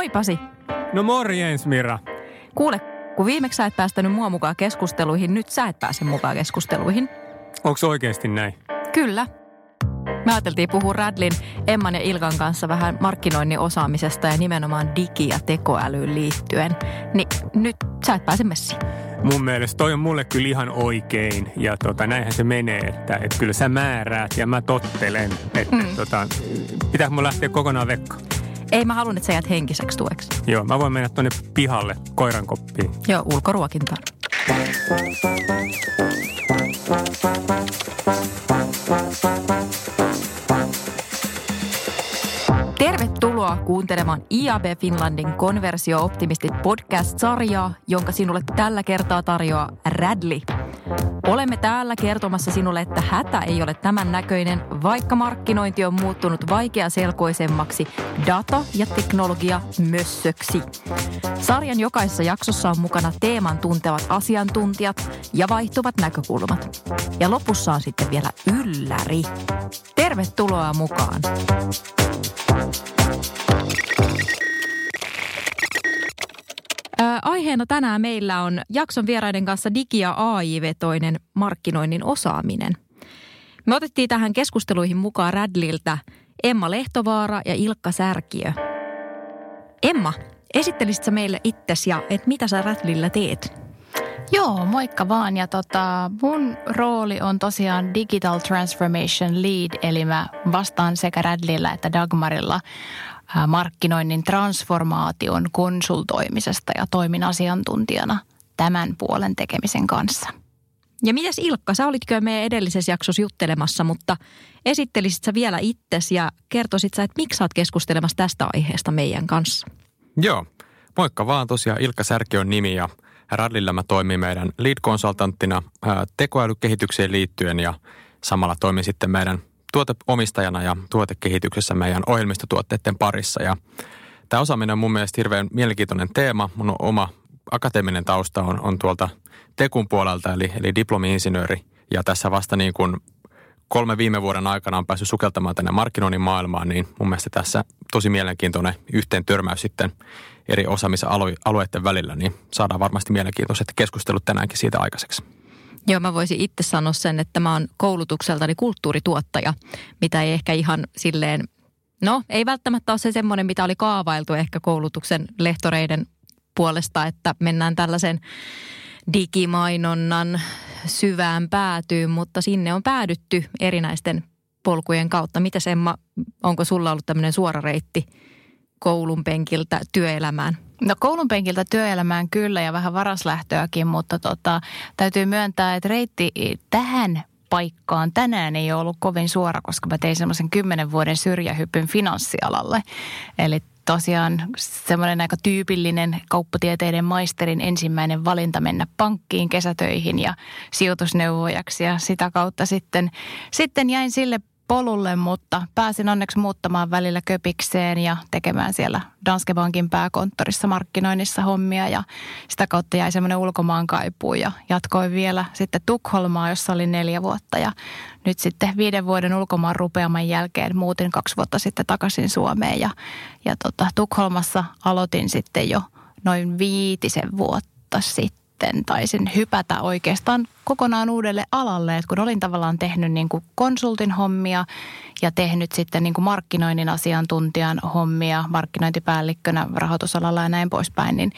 Moi Pasi. No morjens Mira. Kuule, kun viimeksi sä et päästänyt mua mukaan keskusteluihin, nyt sä et pääse mukaan keskusteluihin. Onko oikeasti näin? Kyllä. Me ajateltiin puhua Radlin, Emman ja Ilkan kanssa vähän markkinoinnin osaamisesta ja nimenomaan digi- ja tekoälyyn liittyen. Niin nyt sä et pääse messiin. Mun mielestä toi on mulle kyllä ihan oikein ja tota, näinhän se menee, että, että kyllä sä määräät ja mä tottelen. Että mm. tota, pitääkö mun lähteä kokonaan vekkaan? Ei mä halun, että sä jäät henkiseksi tueksi. Joo, mä voin mennä tuonne pihalle koiran koppiin. Joo, ulkoruokintaan. Tervetuloa kuuntelemaan IAB Finlandin Konversio-optimistit podcast-sarjaa, jonka sinulle tällä kertaa tarjoaa Radley. Olemme täällä kertomassa sinulle, että hätä ei ole tämän näköinen, vaikka markkinointi on muuttunut vaikeaselkoisemmaksi data- ja teknologia mössöksi. Sarjan jokaisessa jaksossa on mukana teeman tuntevat asiantuntijat ja vaihtuvat näkökulmat. Ja lopussa on sitten vielä ylläri. Tervetuloa mukaan! Aiheena tänään meillä on jakson vieraiden kanssa digi- ja AI-vetoinen markkinoinnin osaaminen. Me otettiin tähän keskusteluihin mukaan Radliltä Emma Lehtovaara ja Ilkka Särkiö. Emma, esittelisit meille itsesi ja että mitä sä Radlilla teet? Joo, moikka vaan. Ja tota, mun rooli on tosiaan Digital Transformation Lead, eli mä vastaan sekä Radlilla että Dagmarilla markkinoinnin transformaation konsultoimisesta ja toimin asiantuntijana tämän puolen tekemisen kanssa. Ja mitäs Ilkka, sä olitko meidän edellisessä jaksossa juttelemassa, mutta esittelisit sä vielä itsesi ja kertoisit sä, että miksi sä oot keskustelemassa tästä aiheesta meidän kanssa? Joo, moikka vaan tosiaan Ilkka Särki on nimi ja Radlilla mä toimin meidän lead-konsultanttina tekoälykehitykseen liittyen ja samalla toimin sitten meidän tuoteomistajana ja tuotekehityksessä meidän ohjelmistotuotteiden parissa. Ja tämä osaaminen on mun mielestä hirveän mielenkiintoinen teema. Mun oma akateeminen tausta on, on tuolta Tekun puolelta, eli, eli diplomi-insinööri. Ja tässä vasta niin kuin kolme viime vuoden aikana on päässyt sukeltamaan tänne markkinoinnin maailmaan, niin mun mielestä tässä tosi mielenkiintoinen yhteen törmäys sitten eri osaamisalueiden välillä, niin saadaan varmasti mielenkiintoiset keskustelut tänäänkin siitä aikaiseksi. Joo, mä voisin itse sanoa sen, että mä oon koulutukseltani kulttuurituottaja, mitä ei ehkä ihan silleen, no ei välttämättä ole se semmoinen, mitä oli kaavailtu ehkä koulutuksen lehtoreiden puolesta, että mennään tällaisen digimainonnan syvään päätyyn, mutta sinne on päädytty erinäisten polkujen kautta. Mitä Emma, onko sulla ollut tämmöinen suora reitti koulun penkiltä työelämään? No koulun penkiltä työelämään kyllä ja vähän varaslähtöäkin, mutta tota, täytyy myöntää, että reitti tähän paikkaan tänään ei ollut kovin suora, koska mä tein semmoisen kymmenen vuoden syrjähyppyn finanssialalle. Eli tosiaan semmoinen aika tyypillinen kauppatieteiden maisterin ensimmäinen valinta mennä pankkiin kesätöihin ja sijoitusneuvojaksi ja sitä kautta sitten, sitten jäin sille polulle, mutta pääsin onneksi muuttamaan välillä köpikseen ja tekemään siellä Danske Bankin pääkonttorissa markkinoinnissa hommia ja sitä kautta jäi semmoinen ulkomaan kaipuu ja jatkoin vielä sitten Tukholmaa, jossa oli neljä vuotta ja nyt sitten viiden vuoden ulkomaan rupeaman jälkeen muutin kaksi vuotta sitten takaisin Suomeen ja, ja tota, Tukholmassa aloitin sitten jo noin viitisen vuotta sitten sitten taisin hypätä oikeastaan kokonaan uudelle alalle, että kun olin tavallaan tehnyt niin kuin konsultin hommia ja tehnyt sitten niin kuin markkinoinnin asiantuntijan hommia markkinointipäällikkönä rahoitusalalla ja näin poispäin, niin,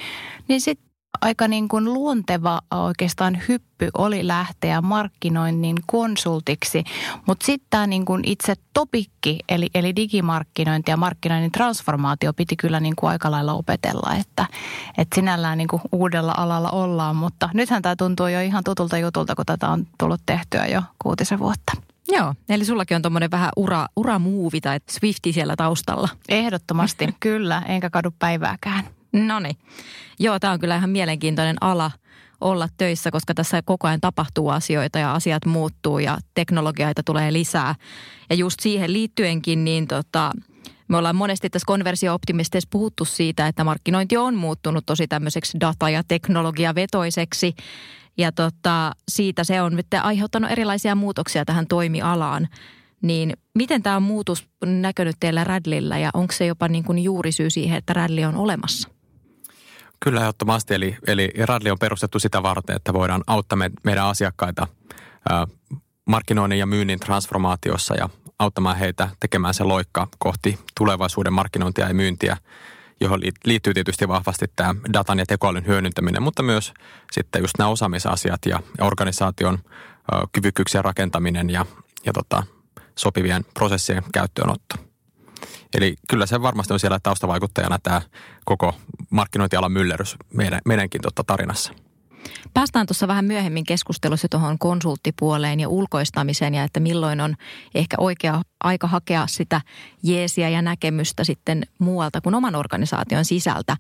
niin sitten aika niin kuin luonteva oikeastaan hyppy oli lähteä markkinoinnin konsultiksi, mutta sitten tämä niin kuin itse topikki, eli, eli digimarkkinointi ja markkinoinnin transformaatio piti kyllä niin kuin aika lailla opetella, että, että sinällään niin kuin uudella alalla ollaan, mutta nythän tämä tuntuu jo ihan tutulta jutulta, kun tätä on tullut tehtyä jo kuutisen vuotta. Joo, eli sullakin on tuommoinen vähän ura, uramuuvi tai Swifti siellä taustalla. Ehdottomasti, kyllä, enkä kadu päivääkään. No niin. Joo, tämä on kyllä ihan mielenkiintoinen ala olla töissä, koska tässä koko ajan tapahtuu asioita ja asiat muuttuu ja teknologioita tulee lisää. Ja just siihen liittyenkin, niin tota, me ollaan monesti tässä konversio-optimisteissa puhuttu siitä, että markkinointi on muuttunut tosi tämmöiseksi data- ja teknologiavetoiseksi. Ja tota, siitä se on nyt aiheuttanut erilaisia muutoksia tähän toimialaan. niin miten tämä muutos näkynyt teillä Radlilla ja onko se jopa niin kuin juurisyy siihen, että Radli on olemassa? Kyllä ehdottomasti, eli, eli Radli on perustettu sitä varten, että voidaan auttaa me, meidän asiakkaita ää, markkinoinnin ja myynnin transformaatiossa ja auttamaan heitä tekemään se loikka kohti tulevaisuuden markkinointia ja myyntiä, johon liittyy tietysti vahvasti tämä datan ja tekoälyn hyödyntäminen, mutta myös sitten just nämä osaamisasiat ja, organisaation kyvykkyyksien rakentaminen ja, ja tota, sopivien prosessien käyttöönotto. Eli kyllä se varmasti on siellä taustavaikuttajana tämä koko markkinointialan myllerys meidän, meidänkin tota tarinassa. Päästään tuossa vähän myöhemmin keskustelussa tuohon konsulttipuoleen ja ulkoistamiseen ja että milloin on ehkä oikea aika hakea sitä jeesiä ja näkemystä sitten muualta kuin oman organisaation sisältä.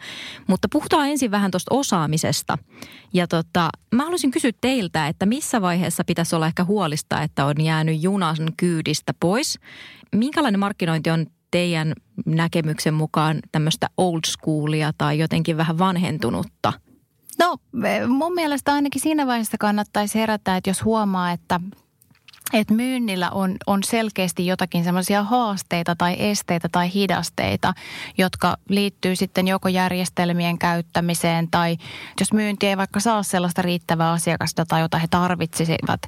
Mutta puhutaan ensin vähän tuosta osaamisesta. Ja tota, mä haluaisin kysyä teiltä, että missä vaiheessa pitäisi olla ehkä huolista, että on jäänyt junan kyydistä pois. Minkälainen markkinointi on teidän näkemyksen mukaan tämmöistä old schoolia tai jotenkin vähän vanhentunutta – No mun mielestä ainakin siinä vaiheessa kannattaisi herätä, että jos huomaa, että että myynnillä on, on selkeästi jotakin semmoisia haasteita tai esteitä tai hidasteita, jotka liittyy sitten joko järjestelmien käyttämiseen tai jos myynti ei vaikka saa sellaista riittävää asiakasta, jota he tarvitsisivat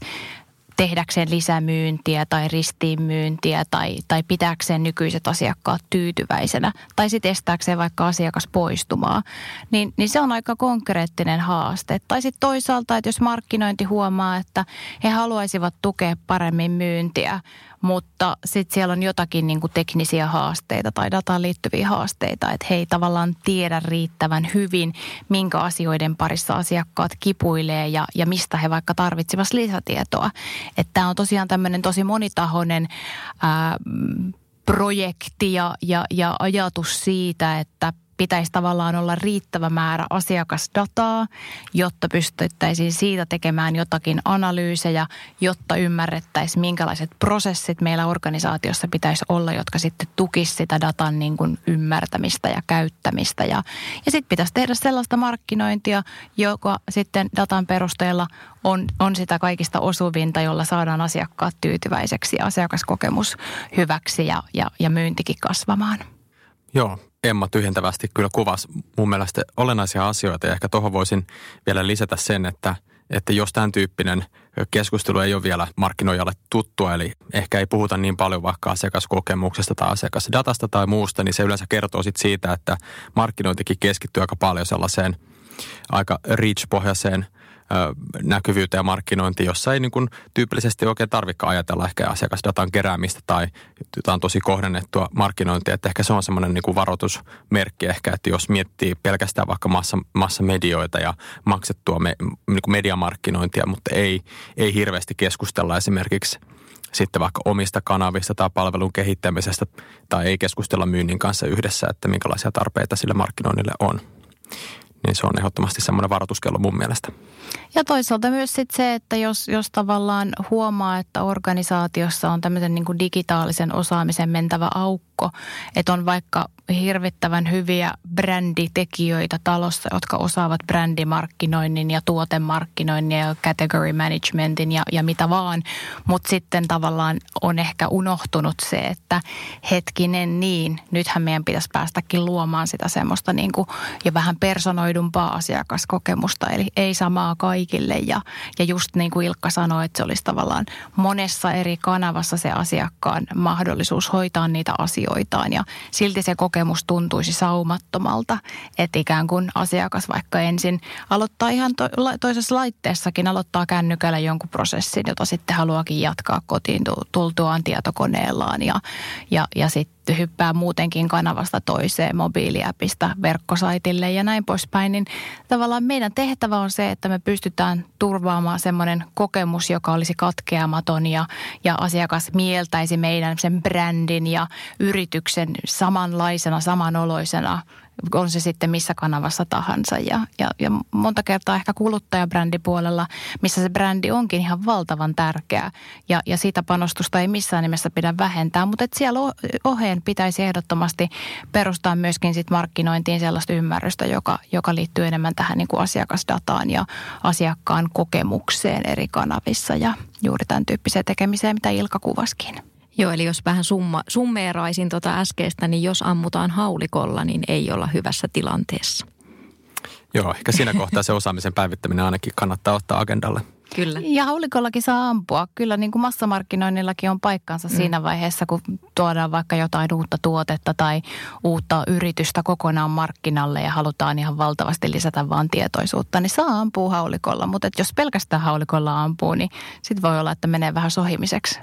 tehdäkseen lisämyyntiä tai ristiinmyyntiä tai, tai pitääkseen nykyiset asiakkaat tyytyväisenä tai sitten estääkseen vaikka asiakas poistumaa, niin, niin se on aika konkreettinen haaste. Tai sitten toisaalta, että jos markkinointi huomaa, että he haluaisivat tukea paremmin myyntiä, mutta sitten siellä on jotakin niin kuin teknisiä haasteita tai dataan liittyviä haasteita, että he ei tavallaan tiedä riittävän hyvin, minkä asioiden parissa asiakkaat kipuilee ja, ja mistä he vaikka tarvitsevat lisätietoa. Että tämä on tosiaan tämmöinen tosi monitahoinen ää, projekti ja, ja, ja ajatus siitä, että pitäisi tavallaan olla riittävä määrä asiakasdataa, jotta pystyttäisiin siitä tekemään jotakin analyysejä, jotta ymmärrettäisiin, minkälaiset prosessit meillä organisaatiossa pitäisi olla, jotka sitten tukisivat sitä datan niin kuin ymmärtämistä ja käyttämistä. Ja, ja sitten pitäisi tehdä sellaista markkinointia, joka sitten datan perusteella on, on sitä kaikista osuvinta, jolla saadaan asiakkaat tyytyväiseksi asiakaskokemus hyväksi ja, ja, ja myyntikin kasvamaan. Joo, Emma tyhjentävästi kyllä kuvasi mun mielestä olennaisia asioita ja ehkä tuohon voisin vielä lisätä sen, että, että jos tämän tyyppinen keskustelu ei ole vielä markkinoijalle tuttua, eli ehkä ei puhuta niin paljon vaikka asiakaskokemuksesta tai asiakasdatasta tai muusta, niin se yleensä kertoo sit siitä, että markkinointikin keskittyy aika paljon sellaiseen aika reach-pohjaiseen näkyvyyteen ja markkinointiin, jossa ei niin kuin tyypillisesti oikein tarvitse ajatella ehkä asiakasdatan keräämistä tai jotain tosi kohdennettua markkinointia. Että ehkä se on semmoinen niin kuin varoitusmerkki ehkä, että jos miettii pelkästään vaikka massa, massamedioita ja maksettua me, niin kuin mediamarkkinointia, mutta ei, ei hirveästi keskustella esimerkiksi sitten vaikka omista kanavista tai palvelun kehittämisestä tai ei keskustella myynnin kanssa yhdessä, että minkälaisia tarpeita sille markkinoinnille on niin se on ehdottomasti semmoinen varoituskello mun mielestä. Ja toisaalta myös sit se, että jos, jos tavallaan huomaa, että organisaatiossa on tämmöisen niin kuin digitaalisen osaamisen mentävä aukko, että on vaikka hirvittävän hyviä bränditekijöitä talossa, jotka osaavat brändimarkkinoinnin ja tuotemarkkinoinnin ja category managementin ja, ja mitä vaan. Mutta sitten tavallaan on ehkä unohtunut se, että hetkinen niin, nythän meidän pitäisi päästäkin luomaan sitä semmoista niin kuin jo vähän personoidumpaa asiakaskokemusta. Eli ei samaa kaikille ja, ja just niin kuin Ilkka sanoi, että se olisi tavallaan monessa eri kanavassa se asiakkaan mahdollisuus hoitaa niitä asioitaan ja silti se kokemus tuntuisi saumattomalta, että ikään kuin asiakas vaikka ensin aloittaa ihan to, toisessa laitteessakin, aloittaa kännykällä jonkun prosessin, jota sitten haluakin jatkaa kotiin tultuaan tietokoneellaan ja, ja, ja sitten hyppää muutenkin kanavasta toiseen mobiiliäpistä verkkosaitille ja näin poispäin, niin tavallaan meidän tehtävä on se, että me pystytään turvaamaan semmoinen kokemus, joka olisi katkeamaton ja, ja asiakas mieltäisi meidän sen brändin ja yrityksen samanlaisena, samanoloisena on se sitten missä kanavassa tahansa. Ja, ja, ja monta kertaa ehkä kuluttajabrändipuolella, missä se brändi onkin ihan valtavan tärkeä. Ja, ja siitä panostusta ei missään nimessä pidä vähentää, mutta että siellä oheen pitäisi ehdottomasti perustaa myöskin sit markkinointiin sellaista ymmärrystä, joka, joka liittyy enemmän tähän niin kuin asiakasdataan ja asiakkaan kokemukseen eri kanavissa ja juuri tämän tyyppiseen tekemiseen, mitä Ilka kuvaskin. Joo, eli jos vähän summa, summeeraisin tuota äskeistä, niin jos ammutaan haulikolla, niin ei olla hyvässä tilanteessa. Joo, ehkä siinä kohtaa se osaamisen päivittäminen ainakin kannattaa ottaa agendalle. Kyllä. Ja haulikollakin saa ampua. Kyllä niin kuin massamarkkinoinnillakin on paikkansa mm. siinä vaiheessa, kun tuodaan vaikka jotain uutta tuotetta tai uutta yritystä kokonaan markkinalle ja halutaan ihan valtavasti lisätä vaan tietoisuutta, niin saa ampua haulikolla. Mutta jos pelkästään haulikolla ampuu, niin sitten voi olla, että menee vähän sohimiseksi.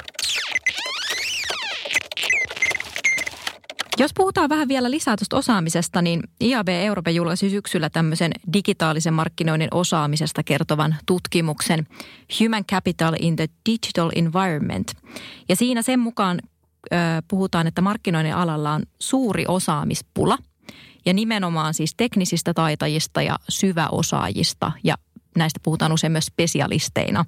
Jos puhutaan vähän vielä lisää tuosta osaamisesta, niin IAB Euroopan julkaisi syksyllä tämmöisen digitaalisen markkinoinnin osaamisesta kertovan tutkimuksen Human Capital in the Digital Environment. Ja siinä sen mukaan ö, puhutaan, että markkinoinnin alalla on suuri osaamispula ja nimenomaan siis teknisistä taitajista ja syväosaajista ja näistä puhutaan usein myös spesialisteina.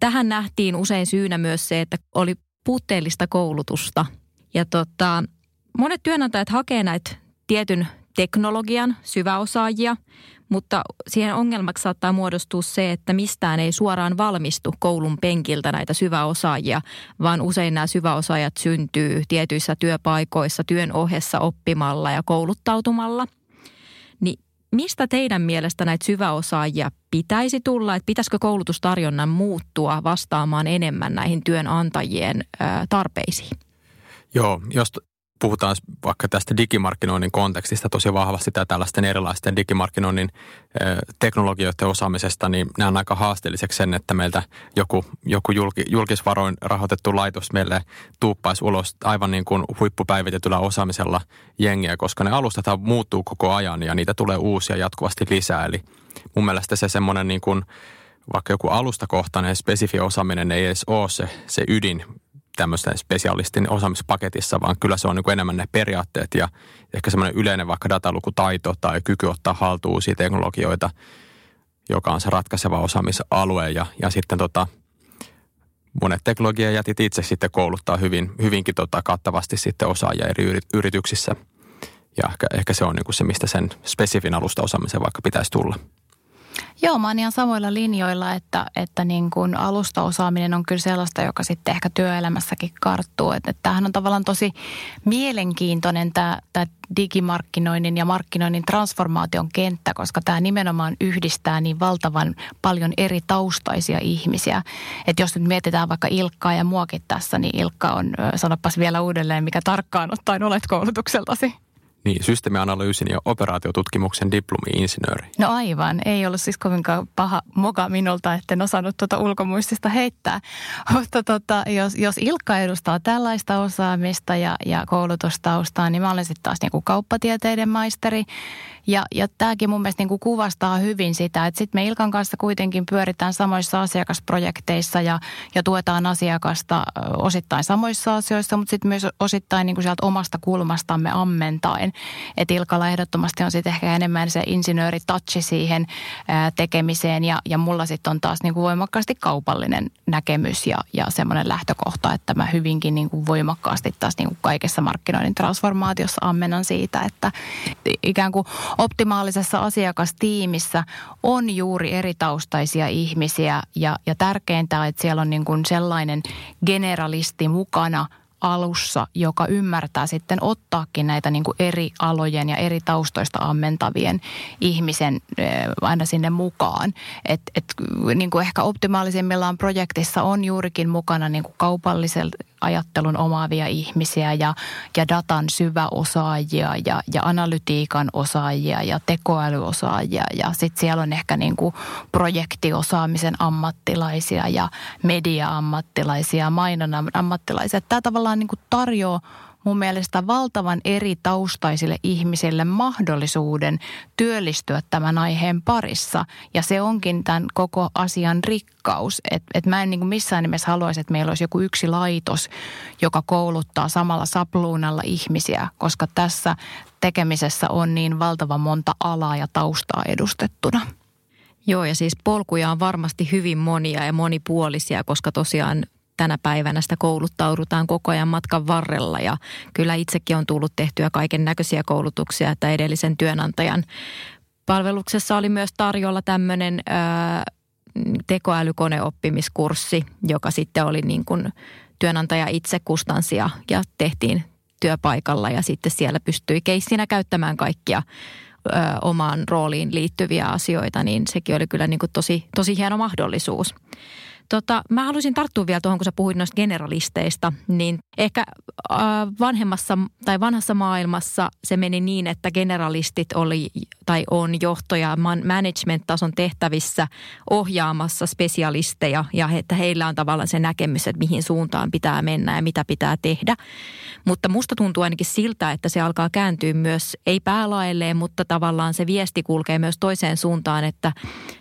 Tähän nähtiin usein syynä myös se, että oli puutteellista koulutusta ja tota, monet työnantajat hakee näitä tietyn teknologian syväosaajia, mutta siihen ongelmaksi saattaa muodostua se, että mistään ei suoraan valmistu koulun penkiltä näitä syväosaajia, vaan usein nämä syväosaajat syntyy tietyissä työpaikoissa työn ohessa oppimalla ja kouluttautumalla. Niin mistä teidän mielestä näitä syväosaajia pitäisi tulla, että pitäisikö koulutustarjonnan muuttua vastaamaan enemmän näihin työnantajien tarpeisiin? Joo, jos puhutaan vaikka tästä digimarkkinoinnin kontekstista tosi vahvasti tai tällaisten erilaisten digimarkkinoinnin teknologioiden osaamisesta, niin nämä on aika haasteelliseksi sen, että meiltä joku, joku julki, julkisvaroin rahoitettu laitos meille tuuppaisi ulos aivan niin kuin huippupäivitetyllä osaamisella jengiä, koska ne alustat muuttuu koko ajan ja niitä tulee uusia jatkuvasti lisää. Eli mun mielestä se semmoinen niin kuin, vaikka joku alustakohtainen spesifi osaaminen ei edes ole se, se ydin, tämmöisen spesialistin osaamispaketissa, vaan kyllä se on niin enemmän ne periaatteet ja ehkä semmoinen yleinen vaikka datalukutaito tai kyky ottaa haltuun uusia teknologioita, joka on se ratkaiseva osaamisalue ja, ja sitten tota, monet jätit itse sitten kouluttaa hyvin, hyvinkin tota kattavasti sitten osaajia eri yrityksissä. Ja ehkä, ehkä se on niin se, mistä sen spesifin alusta osaamisen vaikka pitäisi tulla. Joo, mä oon ihan samoilla linjoilla, että, että niin kuin alustaosaaminen on kyllä sellaista, joka sitten ehkä työelämässäkin karttuu. Että, että tämähän on tavallaan tosi mielenkiintoinen tämä, tämä digimarkkinoinnin ja markkinoinnin transformaation kenttä, koska tämä nimenomaan yhdistää niin valtavan paljon eri taustaisia ihmisiä. Että jos nyt mietitään vaikka Ilkkaa ja muakin tässä, niin Ilkka on, sanopas vielä uudelleen, mikä tarkkaan ottaen olet koulutukseltasi. Niin, systeemianalyysin ja operaatiotutkimuksen diplomi-insinööri. No aivan, ei ollut siis kovinkaan paha moka minulta, etten osannut tuota ulkomuistista heittää. Mutta tota, jos, jos Ilkka edustaa tällaista osaamista ja, ja koulutustaustaa, niin mä olen sitten taas niin kuin kauppatieteiden maisteri. Ja, ja tämäkin mun mielestä niin kuin kuvastaa hyvin sitä, että sitten me Ilkan kanssa kuitenkin pyöritään samoissa asiakasprojekteissa ja, ja tuetaan asiakasta osittain samoissa asioissa, mutta sitten myös osittain niin kuin sieltä omasta kulmastamme ammentaen. Että Ilkalla ehdottomasti on sitten ehkä enemmän se insinööritouchi siihen ää, tekemiseen ja, ja mulla sitten on taas niin kuin voimakkaasti kaupallinen näkemys ja, ja semmoinen lähtökohta, että mä hyvinkin niin kuin voimakkaasti taas niin kuin kaikessa markkinoinnin transformaatiossa ammennan siitä, että ikään kuin optimaalisessa asiakastiimissä on juuri eri taustaisia ihmisiä ja, ja tärkeintä on, että siellä on niin kuin sellainen generalisti mukana – alussa, joka ymmärtää sitten ottaakin näitä niin kuin eri alojen ja eri taustoista ammentavien ihmisen aina sinne mukaan. Et, et, niin kuin ehkä optimaalisimmillaan projektissa on juurikin mukana niin kuin ajattelun omaavia ihmisiä ja, ja datan syväosaajia ja, ja analytiikan osaajia ja tekoälyosaajia. Ja sitten siellä on ehkä niin kuin projektiosaamisen ammattilaisia ja media-ammattilaisia, mainonnan ammattilaisia. Tämä tavallaan niin kuin tarjoaa mun mielestä valtavan eri taustaisille ihmisille mahdollisuuden työllistyä tämän aiheen parissa. Ja se onkin tämän koko asian rikkaus. Että et mä en niin kuin missään nimessä haluaisi, että meillä olisi joku yksi laitos, joka kouluttaa samalla sapluunalla ihmisiä, koska tässä tekemisessä on niin valtava monta alaa ja taustaa edustettuna. Joo, ja siis polkuja on varmasti hyvin monia ja monipuolisia, koska tosiaan tänä päivänä sitä kouluttaudutaan koko ajan matkan varrella ja kyllä itsekin on tullut tehtyä kaiken näköisiä koulutuksia, että edellisen työnantajan palveluksessa oli myös tarjolla tämmöinen tekoälykoneoppimiskurssi, joka sitten oli niin kuin työnantaja itse kustansia ja tehtiin työpaikalla ja sitten siellä pystyi keissinä käyttämään kaikkia ö, omaan rooliin liittyviä asioita, niin sekin oli kyllä niin kuin tosi, tosi hieno mahdollisuus. Tota, mä haluaisin tarttua vielä tuohon, kun sä puhuit noista generalisteista, niin ehkä äh, vanhemmassa tai vanhassa maailmassa se meni niin, että generalistit oli tai on johtoja management-tason tehtävissä ohjaamassa spesialisteja ja että heillä on tavallaan se näkemys, että mihin suuntaan pitää mennä ja mitä pitää tehdä. Mutta musta tuntuu ainakin siltä, että se alkaa kääntyä myös, ei päälailleen, mutta tavallaan se viesti kulkee myös toiseen suuntaan, että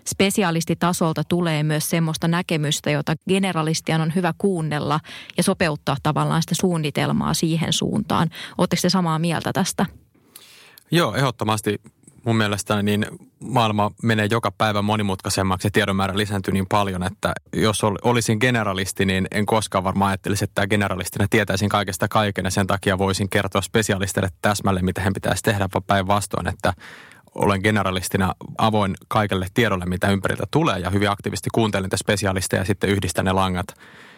spesialistitasolta tulee myös semmoista näkemystä, jota generalistian on hyvä kuunnella ja sopeuttaa tavallaan sitä suunnitelmaa siihen suuntaan. Oletteko te samaa mieltä tästä? Joo, ehdottomasti mun mielestä niin maailma menee joka päivä monimutkaisemmaksi ja tiedon määrä lisääntyy niin paljon, että jos olisin generalisti, niin en koskaan varmaan ajattelisi, että generalistina tietäisin kaikesta kaiken ja sen takia voisin kertoa spesialisteille täsmälleen, mitä he pitäisi tehdä, vaan päinvastoin, että olen generalistina avoin kaikelle tiedolle, mitä ympäriltä tulee ja hyvin aktiivisesti kuuntelen niitä spesialisteja ja sitten yhdistän ne langat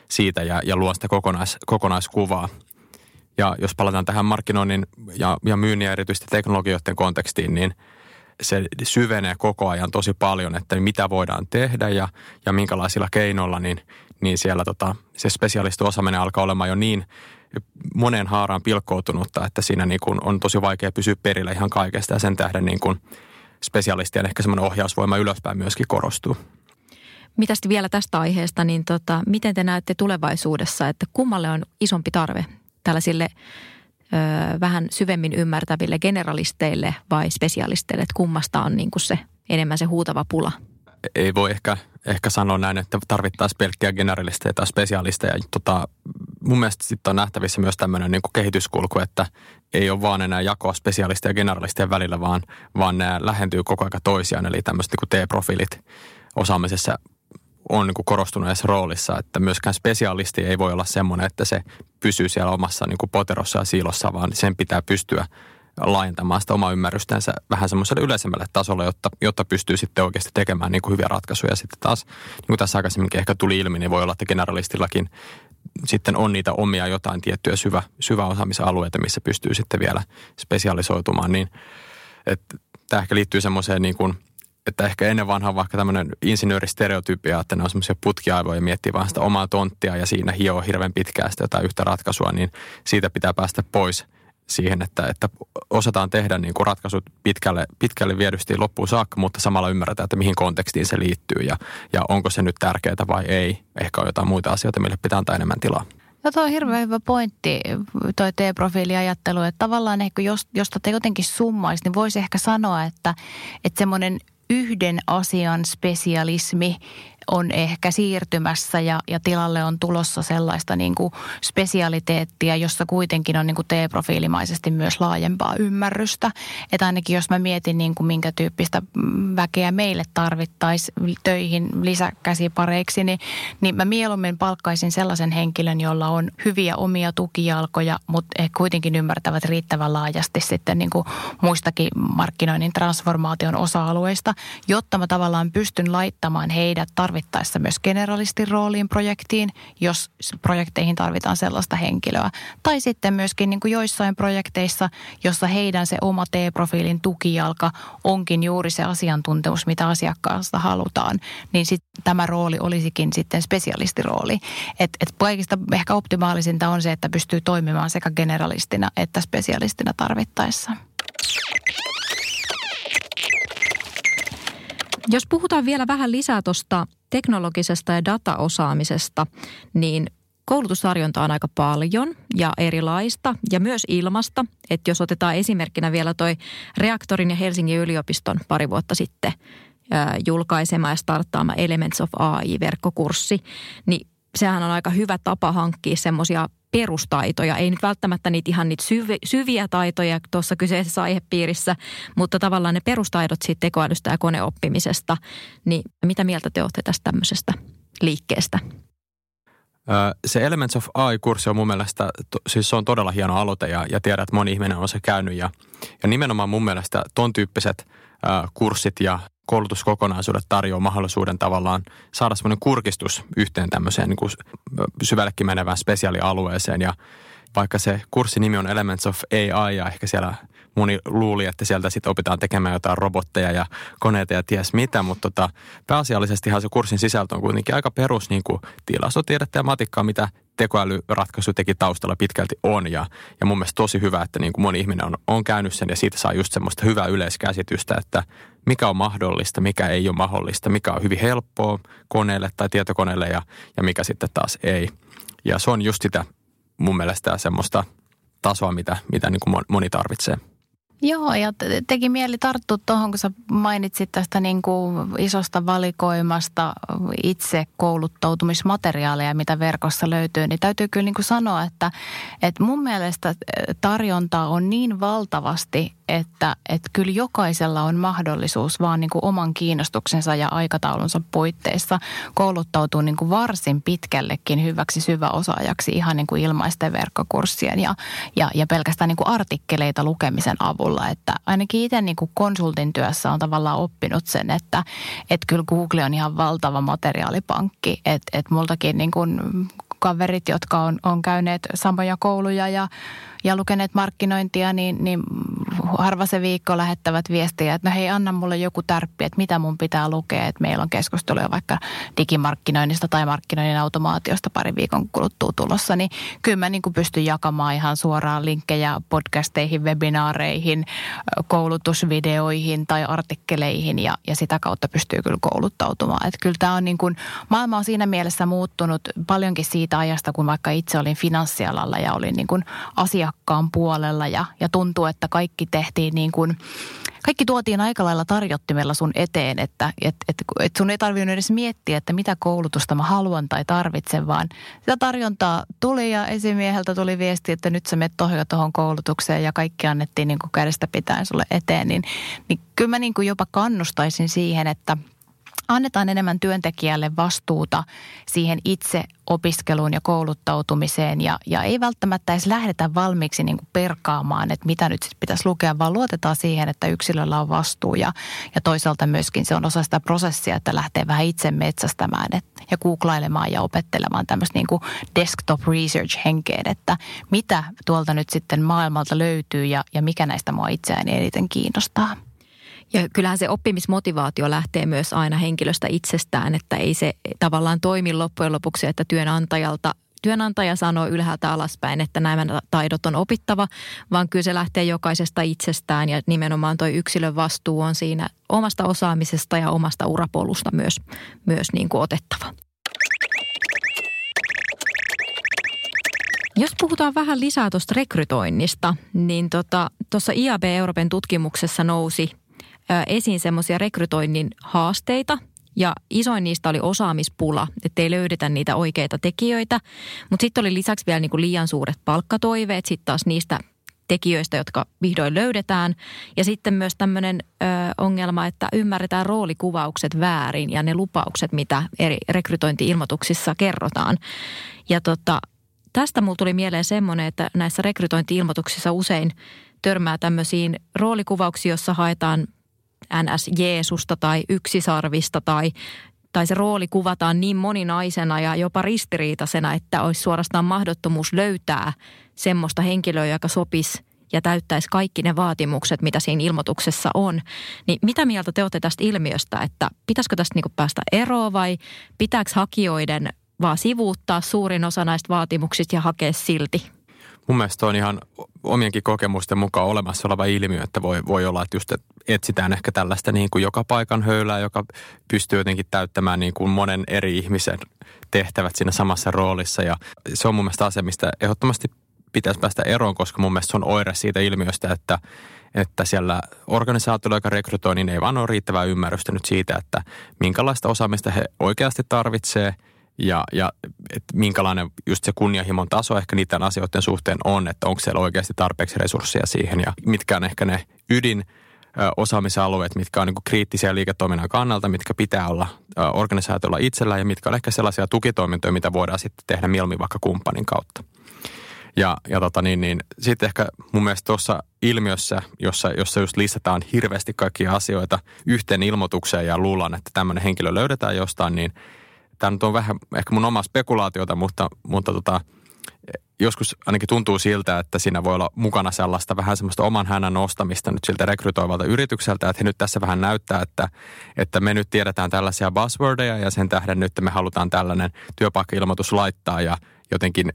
siitä ja, ja luon sitä kokonais, kokonaiskuvaa. Ja jos palataan tähän markkinoinnin ja, ja myynnin ja erityisesti teknologioiden kontekstiin, niin se syvenee koko ajan tosi paljon, että mitä voidaan tehdä ja, ja minkälaisilla keinoilla, niin, niin siellä tota, se spesialistiosaaminen alkaa olemaan jo niin moneen haaraan pilkkoutunutta, että siinä niin kuin on tosi vaikea pysyä perillä ihan kaikesta ja sen tähden niin kuin spesialistien ehkä semmoinen ohjausvoima ylöspäin myöskin korostuu. Mitäs vielä tästä aiheesta, niin tota, miten te näette tulevaisuudessa, että kummalle on isompi tarve tällaisille ö, vähän syvemmin ymmärtäville generalisteille vai spesialisteille, että kummasta on niin kuin se enemmän se huutava pula? Ei voi ehkä, ehkä sanoa näin, että tarvittaisiin pelkkiä generalisteja tai spesialisteja. Tota, mun mielestä sitten on nähtävissä myös tämmöinen niin kehityskulku, että ei ole vaan enää jakoa spesialistien ja generalistien välillä, vaan, vaan nämä lähentyy koko ajan toisiaan. Eli tämmöiset niin T-profiilit osaamisessa on niin korostuneessa roolissa, että myöskään spesialisti ei voi olla semmoinen, että se pysyy siellä omassa niin poterossa ja siilossa, vaan sen pitää pystyä laajentamaan sitä omaa ymmärrystänsä vähän semmoiselle yleisemmälle tasolle, jotta, jotta pystyy sitten oikeasti tekemään niin kuin hyviä ratkaisuja. Sitten taas, niin kuin tässä aikaisemminkin ehkä tuli ilmi, niin voi olla, että generalistillakin sitten on niitä omia jotain tiettyjä syvä, syvä osaamisalueita, missä pystyy sitten vielä spesialisoitumaan. Niin, että tämä ehkä liittyy semmoiseen niin kuin, että ehkä ennen vanhaa vaikka tämmöinen insinööristereotypia, että ne on semmoisia putkiaivoja ja miettii vaan sitä omaa tonttia ja siinä hioo hirveän pitkään sitä jotain yhtä ratkaisua, niin siitä pitää päästä pois – siihen, että, että osataan tehdä niin kuin ratkaisut pitkälle, pitkälle viedysti loppuun saakka, mutta samalla ymmärretään, että mihin kontekstiin se liittyy ja, ja onko se nyt tärkeää vai ei. Ehkä on jotain muita asioita, mille pitää antaa enemmän tilaa. No tuo on hirveän hyvä pointti, toi T-profiiliajattelu, että tavallaan ehkä jos, jos te jotenkin summaisi, niin voisi ehkä sanoa, että, että semmoinen yhden asian spesialismi on ehkä siirtymässä ja, ja tilalle on tulossa sellaista niin kuin spesialiteettia, jossa kuitenkin on niin kuin T-profiilimaisesti myös laajempaa ymmärrystä. Että ainakin jos mä mietin niin kuin minkä tyyppistä väkeä meille tarvittaisiin töihin lisäkäsipareiksi, niin, niin mä mieluummin palkkaisin sellaisen henkilön, jolla on hyviä omia tukijalkoja, mutta he kuitenkin ymmärtävät riittävän laajasti sitten niin kuin muistakin markkinoinnin transformaation osa-alueista, jotta mä tavallaan pystyn laittamaan heidät tarvittamaan tarvittaessa myös generalistin rooliin projektiin, jos projekteihin tarvitaan sellaista henkilöä. Tai sitten myöskin niin kuin joissain projekteissa, jossa heidän se oma T-profiilin tukijalka onkin juuri se asiantuntemus, mitä asiakkaasta halutaan, niin sit tämä rooli olisikin sitten spesialistirooli. Et, et kaikista ehkä optimaalisinta on se, että pystyy toimimaan sekä generalistina että spesialistina tarvittaessa. Jos puhutaan vielä vähän lisää tuosta teknologisesta ja dataosaamisesta, niin koulutustarjonta on aika paljon ja erilaista ja myös ilmasta. Että jos otetaan esimerkkinä vielä toi Reaktorin ja Helsingin yliopiston pari vuotta sitten julkaisema ja starttaama Elements of AI-verkkokurssi, niin sehän on aika hyvä tapa hankkia semmoisia perustaitoja. Ei nyt välttämättä niitä ihan niitä syvi, syviä taitoja tuossa kyseisessä aihepiirissä, mutta tavallaan ne perustaidot siitä tekoälystä ja koneoppimisesta. Niin mitä mieltä te olette tästä tämmöisestä liikkeestä? Se Elements of AI-kurssi on mun mielestä, siis se on todella hieno aloite ja, ja tiedän, että moni ihminen on se käynyt. Ja, ja nimenomaan mun mielestä ton tyyppiset kurssit ja koulutuskokonaisuudet tarjoaa mahdollisuuden tavallaan saada semmoinen kurkistus yhteen tämmöiseen niin kuin syvällekin menevään spesiaalialueeseen. Ja vaikka se kurssin nimi on Elements of AI ja ehkä siellä moni luuli, että sieltä sitten opitaan tekemään jotain robotteja ja koneita ja ties mitä, mutta tota, pääasiallisestihan se kurssin sisältö on kuitenkin aika perus niin kuin tilastotiedettä ja matikkaa, mitä tekoälyratkaisu teki taustalla pitkälti on. Ja, ja mun mielestä tosi hyvä, että niin kuin moni ihminen on, on käynyt sen ja siitä saa just semmoista hyvää yleiskäsitystä, että mikä on mahdollista, mikä ei ole mahdollista, mikä on hyvin helppoa koneelle tai tietokoneelle ja, ja mikä sitten taas ei. Ja se on just sitä mun mielestä semmoista tasoa, mitä, mitä niin kuin moni tarvitsee. Joo, ja teki mieli tarttua tuohon, kun sä mainitsit tästä niin kuin isosta valikoimasta itse kouluttautumismateriaaleja, mitä verkossa löytyy, niin täytyy kyllä niin kuin sanoa, että, että mun mielestä tarjontaa on niin valtavasti, että, että kyllä jokaisella on mahdollisuus vaan niin kuin oman kiinnostuksensa ja aikataulunsa puitteissa kouluttautua niin kuin varsin pitkällekin hyväksi syväosaajaksi ihan niin kuin ilmaisten verkkokurssien ja, ja, ja pelkästään niin kuin artikkeleita lukemisen avulla. Että ainakin itse niin kuin konsultin työssä on tavallaan oppinut sen, että, että kyllä Google on ihan valtava materiaalipankki. Että, että multakin niin kuin kaverit, jotka on, on käyneet samoja kouluja ja ja lukeneet markkinointia, niin, niin harva se viikko lähettävät viestiä, että no hei, anna mulle joku tärppi, että mitä mun pitää lukea, että meillä on keskusteluja vaikka digimarkkinoinnista tai markkinoinnin automaatiosta pari viikon kuluttua tulossa, niin kyllä mä niin kuin pystyn jakamaan ihan suoraan linkkejä podcasteihin, webinaareihin, koulutusvideoihin tai artikkeleihin ja, ja sitä kautta pystyy kyllä kouluttautumaan. Että kyllä tämä on niin kuin, maailma on siinä mielessä muuttunut paljonkin siitä ajasta, kun vaikka itse olin finanssialalla ja olin niin kuin asia asiakkaan puolella ja, ja tuntuu, että kaikki tehtiin niin kuin, kaikki tuotiin aika lailla tarjottimella sun eteen, että et, et, et sun ei tarvinnut edes miettiä, että mitä koulutusta mä haluan tai tarvitsen, vaan sitä tarjontaa tuli ja esimieheltä tuli viesti, että nyt sä menet tuohon koulutukseen ja kaikki annettiin niin kuin kädestä pitäen sulle eteen, niin, niin kyllä mä niin kuin jopa kannustaisin siihen, että – annetaan enemmän työntekijälle vastuuta siihen itse opiskeluun ja kouluttautumiseen ja, ja ei välttämättä edes lähdetä valmiiksi niin kuin perkaamaan, että mitä nyt sitten pitäisi lukea, vaan luotetaan siihen, että yksilöllä on vastuu ja, ja toisaalta myöskin se on osa sitä prosessia, että lähtee vähän itse metsästämään et, ja googlailemaan ja opettelemaan tämmöistä niin desktop research henkeen, että mitä tuolta nyt sitten maailmalta löytyy ja, ja mikä näistä mua itseäni eniten kiinnostaa. Ja kyllähän se oppimismotivaatio lähtee myös aina henkilöstä itsestään, että ei se tavallaan toimi loppujen lopuksi, että työnantajalta työnantaja sanoo ylhäältä alaspäin, että nämä taidot on opittava, vaan kyllä se lähtee jokaisesta itsestään ja nimenomaan tuo yksilön vastuu on siinä omasta osaamisesta ja omasta urapolusta myös, myös niin kuin otettava. Jos puhutaan vähän lisää tuosta rekrytoinnista, niin tuossa tota, IAB Euroopan tutkimuksessa nousi esiin semmoisia rekrytoinnin haasteita, ja isoin niistä oli osaamispula, että ei löydetä niitä oikeita tekijöitä. Mutta sitten oli lisäksi vielä niinku liian suuret palkkatoiveet sitten taas niistä tekijöistä, jotka vihdoin löydetään. Ja sitten myös tämmöinen ongelma, että ymmärretään roolikuvaukset väärin ja ne lupaukset, mitä eri rekrytointi-ilmoituksissa kerrotaan. Ja tota, tästä mulla tuli mieleen semmoinen, että näissä rekrytointi-ilmoituksissa usein törmää tämmöisiin roolikuvauksiin, jossa haetaan – NS Jeesusta tai yksisarvista tai tai se rooli kuvataan niin moninaisena ja jopa ristiriitaisena, että olisi suorastaan mahdottomuus löytää semmoista henkilöä, joka sopisi ja täyttäisi kaikki ne vaatimukset, mitä siinä ilmoituksessa on. Niin mitä mieltä te olette tästä ilmiöstä, että pitäisikö tästä niinku päästä eroon vai pitääkö hakijoiden vaan sivuuttaa suurin osa näistä vaatimuksista ja hakea silti? Mun mielestä on ihan omienkin kokemusten mukaan olemassa oleva ilmiö, että voi, voi olla, että just että etsitään ehkä tällaista niin kuin joka paikan höylää, joka pystyy jotenkin täyttämään niin kuin monen eri ihmisen tehtävät siinä samassa roolissa. Ja se on mun mielestä asia, mistä ehdottomasti pitäisi päästä eroon, koska mun mielestä se on oire siitä ilmiöstä, että, että siellä organisaatiolla, joka rekrytoi, niin ei vaan ole riittävää ymmärrystä nyt siitä, että minkälaista osaamista he oikeasti tarvitsee – ja, ja että minkälainen just se kunnianhimon taso ehkä niiden asioiden suhteen on, että onko siellä oikeasti tarpeeksi resursseja siihen ja mitkä on ehkä ne ydin osaamisalueet, mitkä on niin kriittisiä liiketoiminnan kannalta, mitkä pitää olla organisaatiolla itsellä ja mitkä on ehkä sellaisia tukitoimintoja, mitä voidaan sitten tehdä mieluummin vaikka kumppanin kautta. Ja, ja tota niin, niin sitten ehkä mun mielestä tuossa ilmiössä, jossa, jossa just listataan hirveästi kaikkia asioita yhteen ilmoitukseen ja luullaan, että tämmöinen henkilö löydetään jostain, niin tämä nyt on vähän ehkä mun omaa spekulaatiota, mutta, mutta tota, joskus ainakin tuntuu siltä, että siinä voi olla mukana sellaista vähän semmoista oman hänen ostamista nyt siltä rekrytoivalta yritykseltä, että he nyt tässä vähän näyttää, että, että me nyt tiedetään tällaisia buzzwordeja ja sen tähden nyt me halutaan tällainen työpaikka-ilmoitus laittaa ja jotenkin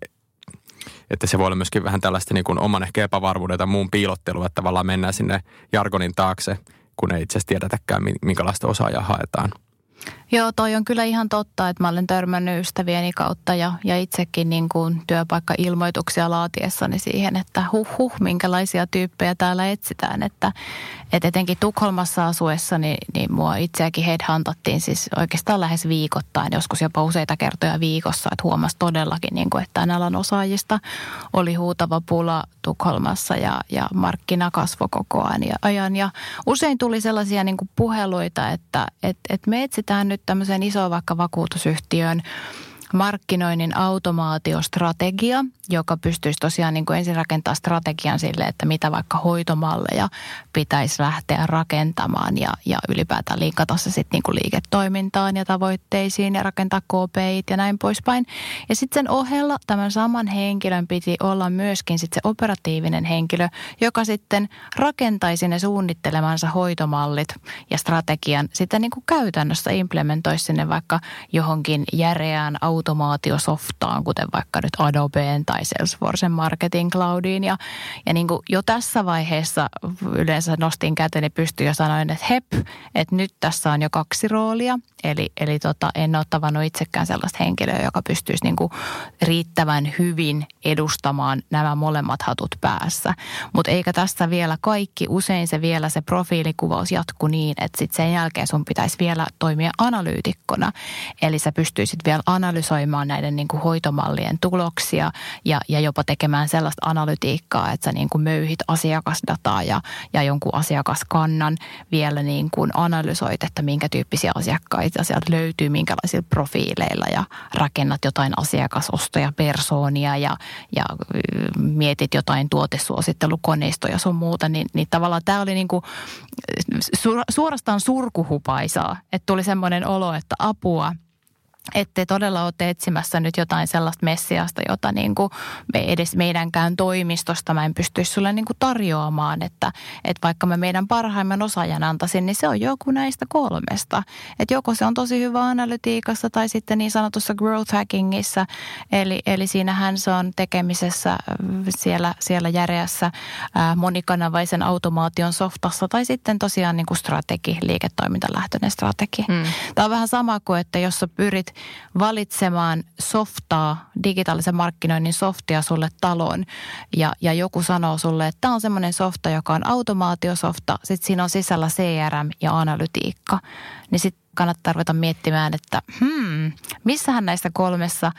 että se voi olla myöskin vähän tällaista niin kuin oman ehkä epävarmuuden tai muun piilottelua, että tavallaan mennään sinne jargonin taakse, kun ei itse asiassa tiedetäkään, minkälaista osaajaa haetaan. Joo, toi on kyllä ihan totta, että mä olen törmännyt ystävieni kautta ja, ja itsekin niin kuin työpaikka-ilmoituksia laatiessani siihen, että huh huh, minkälaisia tyyppejä täällä etsitään. Että, että etenkin Tukholmassa asuessa, niin, niin mua itseäkin headhuntattiin siis oikeastaan lähes viikoittain, joskus jopa useita kertoja viikossa. Että huomasi todellakin, niin kuin, että tämän alan osaajista oli huutava pula Tukholmassa ja, ja markkina kasvoi koko ajan. Ja usein tuli sellaisia niin kuin puheluita, että et, et me etsitään nyt tämmöiseen isoon vaikka vakuutusyhtiön markkinoinnin automaatiostrategia, joka pystyisi tosiaan niin kuin ensin rakentamaan strategian sille, että mitä vaikka hoitomalleja pitäisi lähteä rakentamaan ja, ja ylipäätään liikata se sitten niin kuin liiketoimintaan ja tavoitteisiin ja rakentaa KPI ja näin poispäin. Ja sitten sen ohella tämän saman henkilön piti olla myöskin sitten se operatiivinen henkilö, joka sitten rakentaisi ne suunnittelemansa hoitomallit ja strategian sitten niin kuin käytännössä implementoisi sinne vaikka johonkin järeään automaatiosoftaan, kuten vaikka nyt Adobeen tai Salesforcen Marketing Cloudiin. Ja, ja niin kuin jo tässä vaiheessa yleensä nostin käteni pystyyn ja sanoin, että hep, että nyt tässä on jo kaksi roolia. Eli, eli tota, en ole tavannut itsekään sellaista henkilöä, joka pystyisi niin kuin riittävän hyvin edustamaan nämä molemmat hatut päässä. Mutta eikä tässä vielä kaikki, usein se vielä se profiilikuvaus jatku niin, että sitten sen jälkeen sun pitäisi vielä toimia analyytikkona. Eli sä pystyisit vielä analysoimaan näiden niin kuin hoitomallien tuloksia ja, ja jopa tekemään sellaista analytiikkaa, että sä niin kuin möyhit asiakasdataa ja, ja jonkun asiakaskannan vielä niin kuin analysoit, että minkä tyyppisiä asiakkaita sieltä löytyy, minkälaisilla profiileilla ja rakennat jotain asiakasostoja, persoonia ja, ja mietit jotain tuotesuosittelukoneistoja sun muuta, niin, niin tavallaan tämä oli niin kuin suorastaan surkuhupaisaa, että tuli semmoinen olo, että apua – että todella olette etsimässä nyt jotain sellaista messiasta, jota niin kuin me edes meidänkään toimistosta mä en pystyisi sulle niin kuin tarjoamaan, että, että vaikka mä meidän parhaimman osaajan antaisin, niin se on joku näistä kolmesta. Että joko se on tosi hyvä analytiikassa tai sitten niin sanotussa growth hackingissa, eli, eli siinähän se on tekemisessä äh, siellä, siellä järeässä monikanavaisen automaation softassa tai sitten tosiaan niin kuin strategi, liiketoimintalähtöinen strategi. Hmm. Tämä on vähän sama kuin, että jos sä pyrit valitsemaan softaa, digitaalisen markkinoinnin softia sulle taloon ja, ja joku sanoo sulle, että tämä on semmoinen softa, joka on automaatiosofta, sitten siinä on sisällä CRM ja analytiikka, niin sitten kannattaa ruveta miettimään, että hmm, missähän näistä kolmessa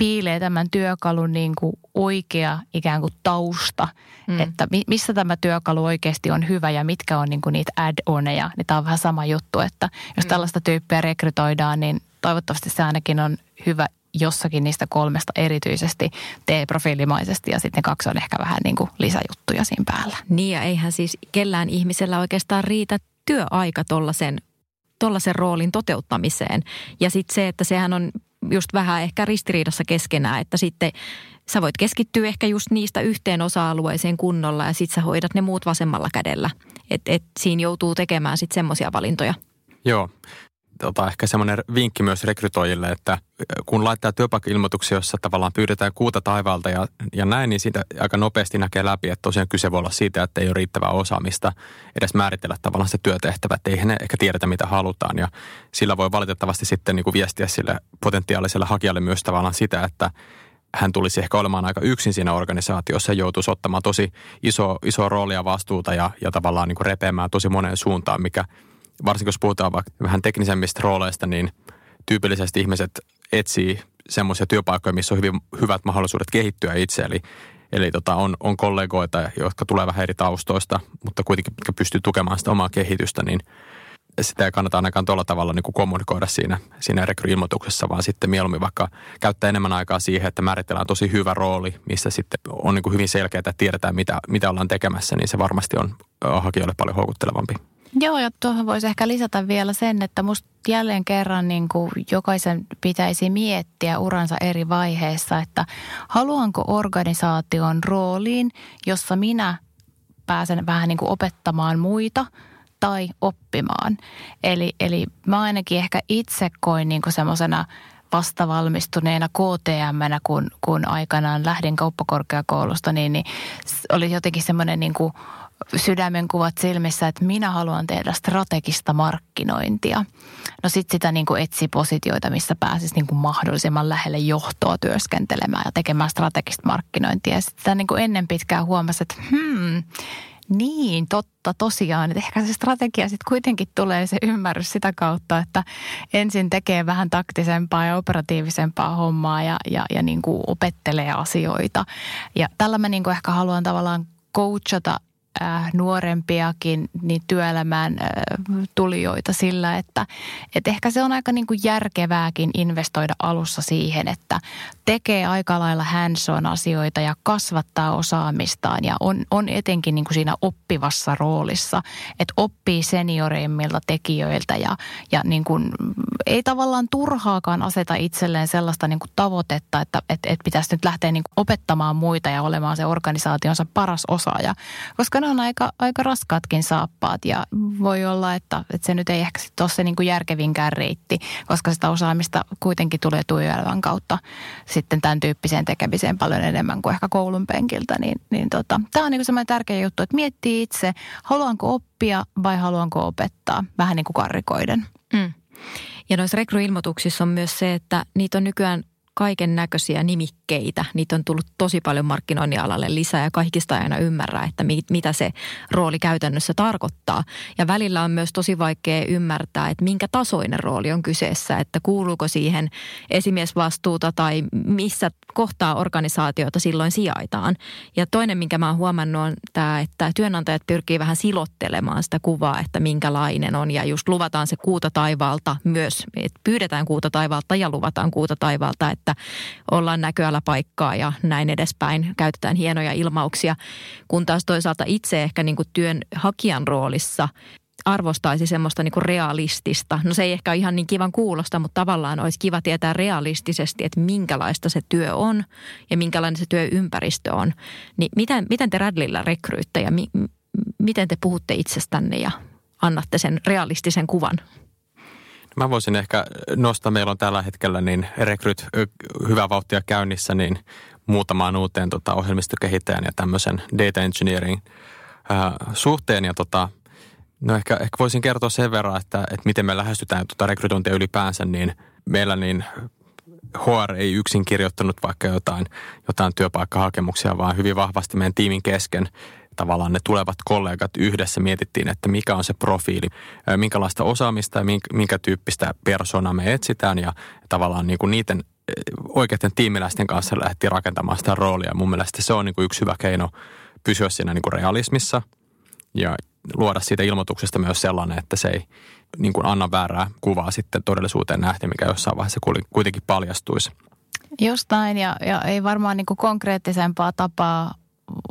piilee tämän työkalun niin kuin oikea ikään kuin tausta, mm. että missä tämä työkalu oikeasti on hyvä ja mitkä on niin kuin niitä add-oneja. Niin tämä on vähän sama juttu, että jos mm. tällaista tyyppiä rekrytoidaan, niin toivottavasti se ainakin on hyvä jossakin niistä kolmesta erityisesti tee profiilimaisesti ja sitten kaksi on ehkä vähän niin kuin lisäjuttuja siinä päällä. Niin ja eihän siis kellään ihmisellä oikeastaan riitä työaika tuollaisen tollaisen roolin toteuttamiseen. Ja sitten se, että sehän on just vähän ehkä ristiriidassa keskenään, että sitten sä voit keskittyä ehkä just niistä yhteen osa-alueeseen kunnolla ja sitten sä hoidat ne muut vasemmalla kädellä. Että et siinä joutuu tekemään sitten semmoisia valintoja. Joo, tota, ehkä semmoinen vinkki myös rekrytoijille, että kun laittaa työpaikka-ilmoituksia, jossa tavallaan pyydetään kuuta taivaalta ja, ja näin, niin siitä aika nopeasti näkee läpi, että tosiaan kyse voi olla siitä, että ei ole riittävää osaamista edes määritellä tavallaan se työtehtävä, että ei ne ehkä tiedetä, mitä halutaan. Ja sillä voi valitettavasti sitten niin kuin viestiä sille potentiaaliselle hakijalle myös tavallaan sitä, että hän tulisi ehkä olemaan aika yksin siinä organisaatiossa ja joutuisi ottamaan tosi iso, iso roolia vastuuta ja, ja tavallaan niin kuin repeämään tosi moneen suuntaan, mikä – varsinkin jos puhutaan vaikka vähän teknisemmistä rooleista, niin tyypillisesti ihmiset etsii semmoisia työpaikkoja, missä on hyvin hyvät mahdollisuudet kehittyä itse. Eli, eli tota, on, on kollegoita, jotka tulee vähän eri taustoista, mutta kuitenkin pystyy tukemaan sitä omaa kehitystä, niin sitä ei kannata ainakaan tuolla tavalla niin kuin kommunikoida siinä, siinä rekryilmoituksessa, vaan sitten mieluummin vaikka käyttää enemmän aikaa siihen, että määritellään tosi hyvä rooli, missä sitten on niin kuin hyvin selkeää, että tiedetään mitä, mitä ollaan tekemässä, niin se varmasti on hakijoille paljon houkuttelevampi. Joo, ja tuohon voisi ehkä lisätä vielä sen, että musta jälleen kerran niin kuin jokaisen pitäisi miettiä uransa eri vaiheissa, että haluanko organisaation rooliin, jossa minä pääsen vähän niin kuin opettamaan muita tai oppimaan. Eli, eli mä ainakin ehkä itse koin niin semmoisena vastavalmistuneena KTM, kun, kun aikanaan lähdin kauppakorkeakoulusta, niin, niin oli jotenkin semmoinen niin kuin sydämen kuvat silmissä, että minä haluan tehdä strategista markkinointia. No sitten sitä niin kuin etsi positioita, missä pääsisi niin kuin mahdollisimman lähelle johtoa työskentelemään ja tekemään strategista markkinointia. Ja sitten niin kuin ennen pitkään huomasi, että hmm, niin, totta tosiaan. Että ehkä se strategia sitten kuitenkin tulee se ymmärrys sitä kautta, että ensin tekee vähän taktisempaa ja operatiivisempaa hommaa ja, ja, ja niin kuin opettelee asioita. Ja tällä mä niin kuin ehkä haluan tavallaan coachata äh, nuorempiakin niin työelämään äh, tulijoita sillä, että et ehkä se on aika niin kuin järkevääkin investoida alussa siihen, että tekee aika lailla hands asioita ja kasvattaa osaamistaan ja on, on etenkin niin kuin siinä oppivassa roolissa, että oppii senioreimmilta tekijöiltä ja, ja niin kuin, ei tavallaan turhaakaan aseta itselleen sellaista niin kuin tavoitetta, että et, et pitäisi nyt lähteä niin kuin opettamaan muita ja olemaan se organisaationsa paras osaaja, koska ne on aika, aika raskaatkin saappaat ja voi olla, että, että se nyt ei ehkä sitten ole se niin kuin järkevinkään reitti, koska sitä osaamista kuitenkin tulee työelämän kautta sitten tämän tyyppiseen tekemiseen paljon enemmän kuin ehkä koulun penkiltä. Niin, niin tota, tämä on niin semmoinen tärkeä juttu, että miettii itse, haluanko oppia vai haluanko opettaa, vähän niin kuin karrikoiden. Mm. Ja noissa rekryilmoituksissa on myös se, että niitä on nykyään kaiken näköisiä nimikkeitä. Niitä on tullut tosi paljon markkinoinnin alalle lisää ja kaikista ei aina ymmärrä, että mi, mitä se rooli käytännössä tarkoittaa. Ja välillä on myös tosi vaikea ymmärtää, että minkä tasoinen rooli on kyseessä, että kuuluuko siihen esimiesvastuuta tai missä kohtaa organisaatiota silloin sijaitaan. Ja toinen, minkä mä oon huomannut on tämä, että työnantajat pyrkii vähän silottelemaan sitä kuvaa, että minkälainen on ja just luvataan se kuuta taivaalta myös, että pyydetään kuuta taivaalta ja luvataan kuuta taivaalta, että että ollaan näköala paikkaa ja näin edespäin. Käytetään hienoja ilmauksia, kun taas toisaalta itse ehkä niin kuin työnhakijan roolissa arvostaisi semmoista niin kuin realistista. No se ei ehkä ole ihan niin kivan kuulosta, mutta tavallaan olisi kiva tietää realistisesti, että minkälaista se työ on ja minkälainen se työympäristö on. Niin miten, miten te Radlilla rekryytte ja mi, miten te puhutte itsestänne ja annatte sen realistisen kuvan? Mä voisin ehkä nostaa, meillä on tällä hetkellä niin rekryt hyvää vauhtia käynnissä, niin muutamaan uuteen tota, ohjelmistokehittäjän ja tämmöisen data engineering ää, suhteen. Ja tota, no ehkä, ehkä voisin kertoa sen verran, että, että miten me lähestytään tota rekrytointia ylipäänsä, niin meillä niin HR ei yksin kirjoittanut vaikka jotain, jotain työpaikkahakemuksia, vaan hyvin vahvasti meidän tiimin kesken tavallaan ne tulevat kollegat yhdessä mietittiin, että mikä on se profiili, minkälaista osaamista ja minkä tyyppistä persoonaa me etsitään ja tavallaan niin kuin niiden oikeiden tiimiläisten kanssa lähdettiin rakentamaan sitä roolia. Mun mielestä se on niin kuin yksi hyvä keino pysyä siinä niin kuin realismissa ja luoda siitä ilmoituksesta myös sellainen, että se ei niin kuin anna väärää kuvaa sitten todellisuuteen nähden, mikä jossain vaiheessa kuitenkin paljastuisi. Jostain ja, ja ei varmaan niin kuin konkreettisempaa tapaa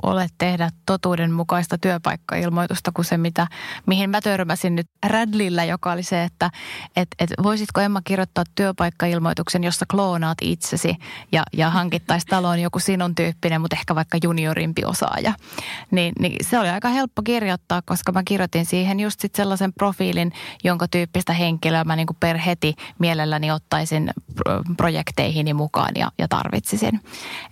ole tehdä totuudenmukaista työpaikkailmoitusta kuin se, mitä, mihin mä törmäsin nyt Radlillä, joka oli se, että et, et voisitko Emma kirjoittaa työpaikkailmoituksen, jossa kloonaat itsesi ja, ja hankittaisi taloon joku sinun tyyppinen, mutta ehkä vaikka juniorimpi osaaja. Niin, niin se oli aika helppo kirjoittaa, koska mä kirjoitin siihen just sit sellaisen profiilin, jonka tyyppistä henkilöä mä niin kuin per heti mielelläni ottaisin projekteihini mukaan ja, ja tarvitsisin.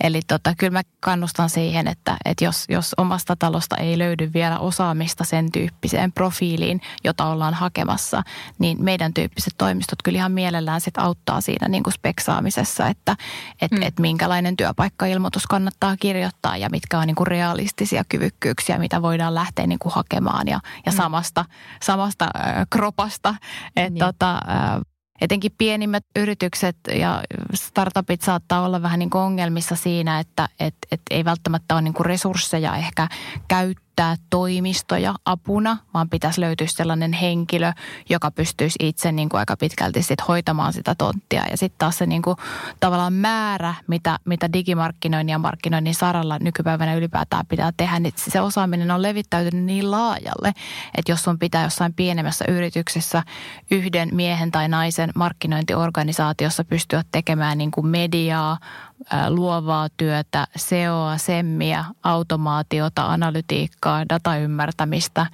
Eli tota, kyllä mä kannustan siihen, että, että jos, jos omasta talosta ei löydy vielä osaamista sen tyyppiseen profiiliin, jota ollaan hakemassa, niin meidän tyyppiset toimistot kyllä ihan mielellään sit auttaa siinä niin kuin speksaamisessa, että et, hmm. et minkälainen työpaikkailmoitus kannattaa kirjoittaa ja mitkä on niin kuin realistisia kyvykkyyksiä, mitä voidaan lähteä niin kuin hakemaan ja, ja hmm. samasta, samasta äh, kropasta. Et niin. tota, äh, Etenkin pienimmät yritykset ja startupit saattaa olla vähän niin kuin ongelmissa siinä, että et, et ei välttämättä ole niin kuin resursseja ehkä käyttää käyttää toimistoja apuna, vaan pitäisi löytyä sellainen henkilö, joka pystyisi itse niin kuin aika pitkälti sit hoitamaan sitä tonttia. Ja sitten taas se niin kuin, tavallaan määrä, mitä, mitä digimarkkinoinnin ja markkinoinnin saralla nykypäivänä ylipäätään pitää tehdä, niin se osaaminen on levittäytynyt niin laajalle, että jos sun pitää jossain pienemmässä yrityksessä yhden miehen tai naisen markkinointiorganisaatiossa pystyä tekemään niin kuin mediaa, luovaa työtä, SEOa, SEMmiä, automaatiota, analytiikkaa, dataymmärtämistä,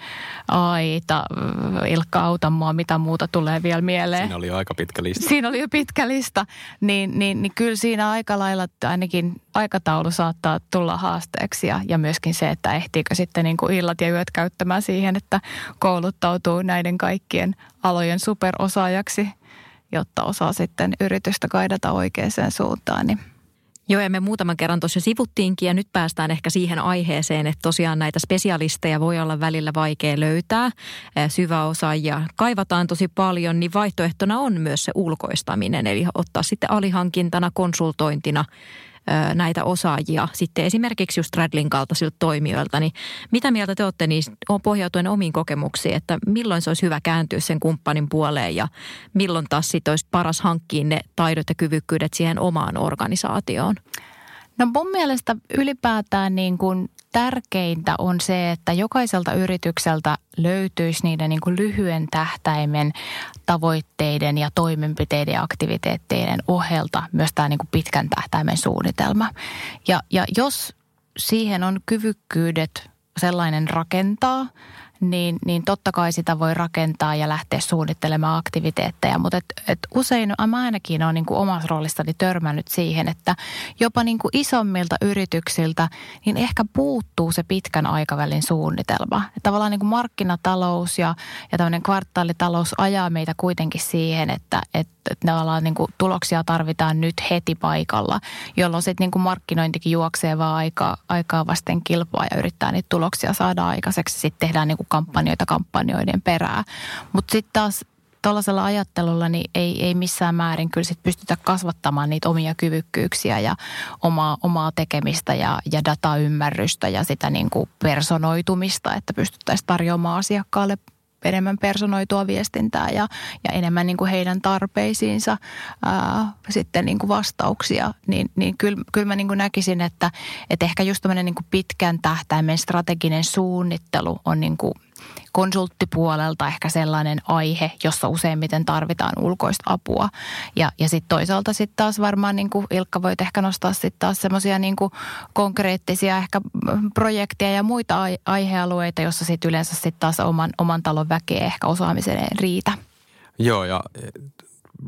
AIta, Ilkka auta mua, mitä muuta tulee vielä mieleen. Siinä oli jo aika pitkä lista. Siinä oli jo pitkä lista, niin, niin, niin kyllä siinä aika lailla ainakin aikataulu saattaa tulla haasteeksi ja, ja myöskin se, että ehtiikö sitten niin kuin illat ja yöt käyttämään siihen, että kouluttautuu näiden kaikkien alojen superosaajaksi, jotta osaa sitten yritystä kaidata oikeaan suuntaan, niin – Joo, ja me muutaman kerran tuossa sivuttiinkin ja nyt päästään ehkä siihen aiheeseen, että tosiaan näitä spesialisteja voi olla välillä vaikea löytää. Syväosaajia kaivataan tosi paljon, niin vaihtoehtona on myös se ulkoistaminen, eli ottaa sitten alihankintana, konsultointina näitä osaajia sitten esimerkiksi just Radlin kaltaisilta toimijoilta, niin mitä mieltä te olette niistä pohjautuen omiin kokemuksiin, että milloin se olisi hyvä kääntyä sen kumppanin puoleen ja milloin taas sitten olisi paras hankkia ne taidot ja kyvykkyydet siihen omaan organisaatioon? No mun mielestä ylipäätään niin kuin tärkeintä on se, että jokaiselta yritykseltä löytyisi niiden niin kuin lyhyen tähtäimen tavoitteiden ja toimenpiteiden ja aktiviteetteiden ohelta myös tämä niin kuin pitkän tähtäimen suunnitelma. Ja, ja jos siihen on kyvykkyydet sellainen rakentaa, niin, niin totta kai sitä voi rakentaa ja lähteä suunnittelemaan aktiviteetteja. Mutta et, et usein mä ainakin olen niin kuin omassa roolissani törmännyt siihen, että jopa niin kuin isommilta yrityksiltä niin ehkä puuttuu se pitkän aikavälin suunnitelma. Että tavallaan niin kuin markkinatalous ja, ja tämmöinen kvartaalitalous ajaa meitä kuitenkin siihen, että, että, että tavallaan niin kuin tuloksia tarvitaan nyt heti paikalla, jolloin sitten niin kuin markkinointikin juoksee vaan aikaa, aikaa vasten kilpaa ja yrittää niitä tuloksia saada aikaiseksi. Sitten tehdään niin kuin kampanjoita kampanjoiden perää. Mutta sitten taas tuollaisella ajattelulla niin ei, ei missään määrin kyllä sit pystytä kasvattamaan niitä omia kyvykkyyksiä ja omaa, omaa tekemistä ja, ja dataymmärrystä ja sitä niin kuin personoitumista, että pystyttäisiin tarjoamaan asiakkaalle enemmän personoitua viestintää ja, ja enemmän niin kuin heidän tarpeisiinsa ää, sitten niin kuin vastauksia, niin, niin kyllä, kyllä mä niin kuin näkisin, että, että ehkä just tämmöinen niin kuin pitkän tähtäimen strateginen suunnittelu on niin kuin konsulttipuolelta ehkä sellainen aihe, jossa useimmiten tarvitaan ulkoista apua. Ja, ja sitten toisaalta sitten taas varmaan niin kuin Ilkka voit ehkä nostaa sitten taas semmoisia niin konkreettisia ehkä projekteja ja muita aihealueita, jossa sitten yleensä sitten taas oman, oman talon väkeä ehkä osaamiseen riitä. Joo ja e,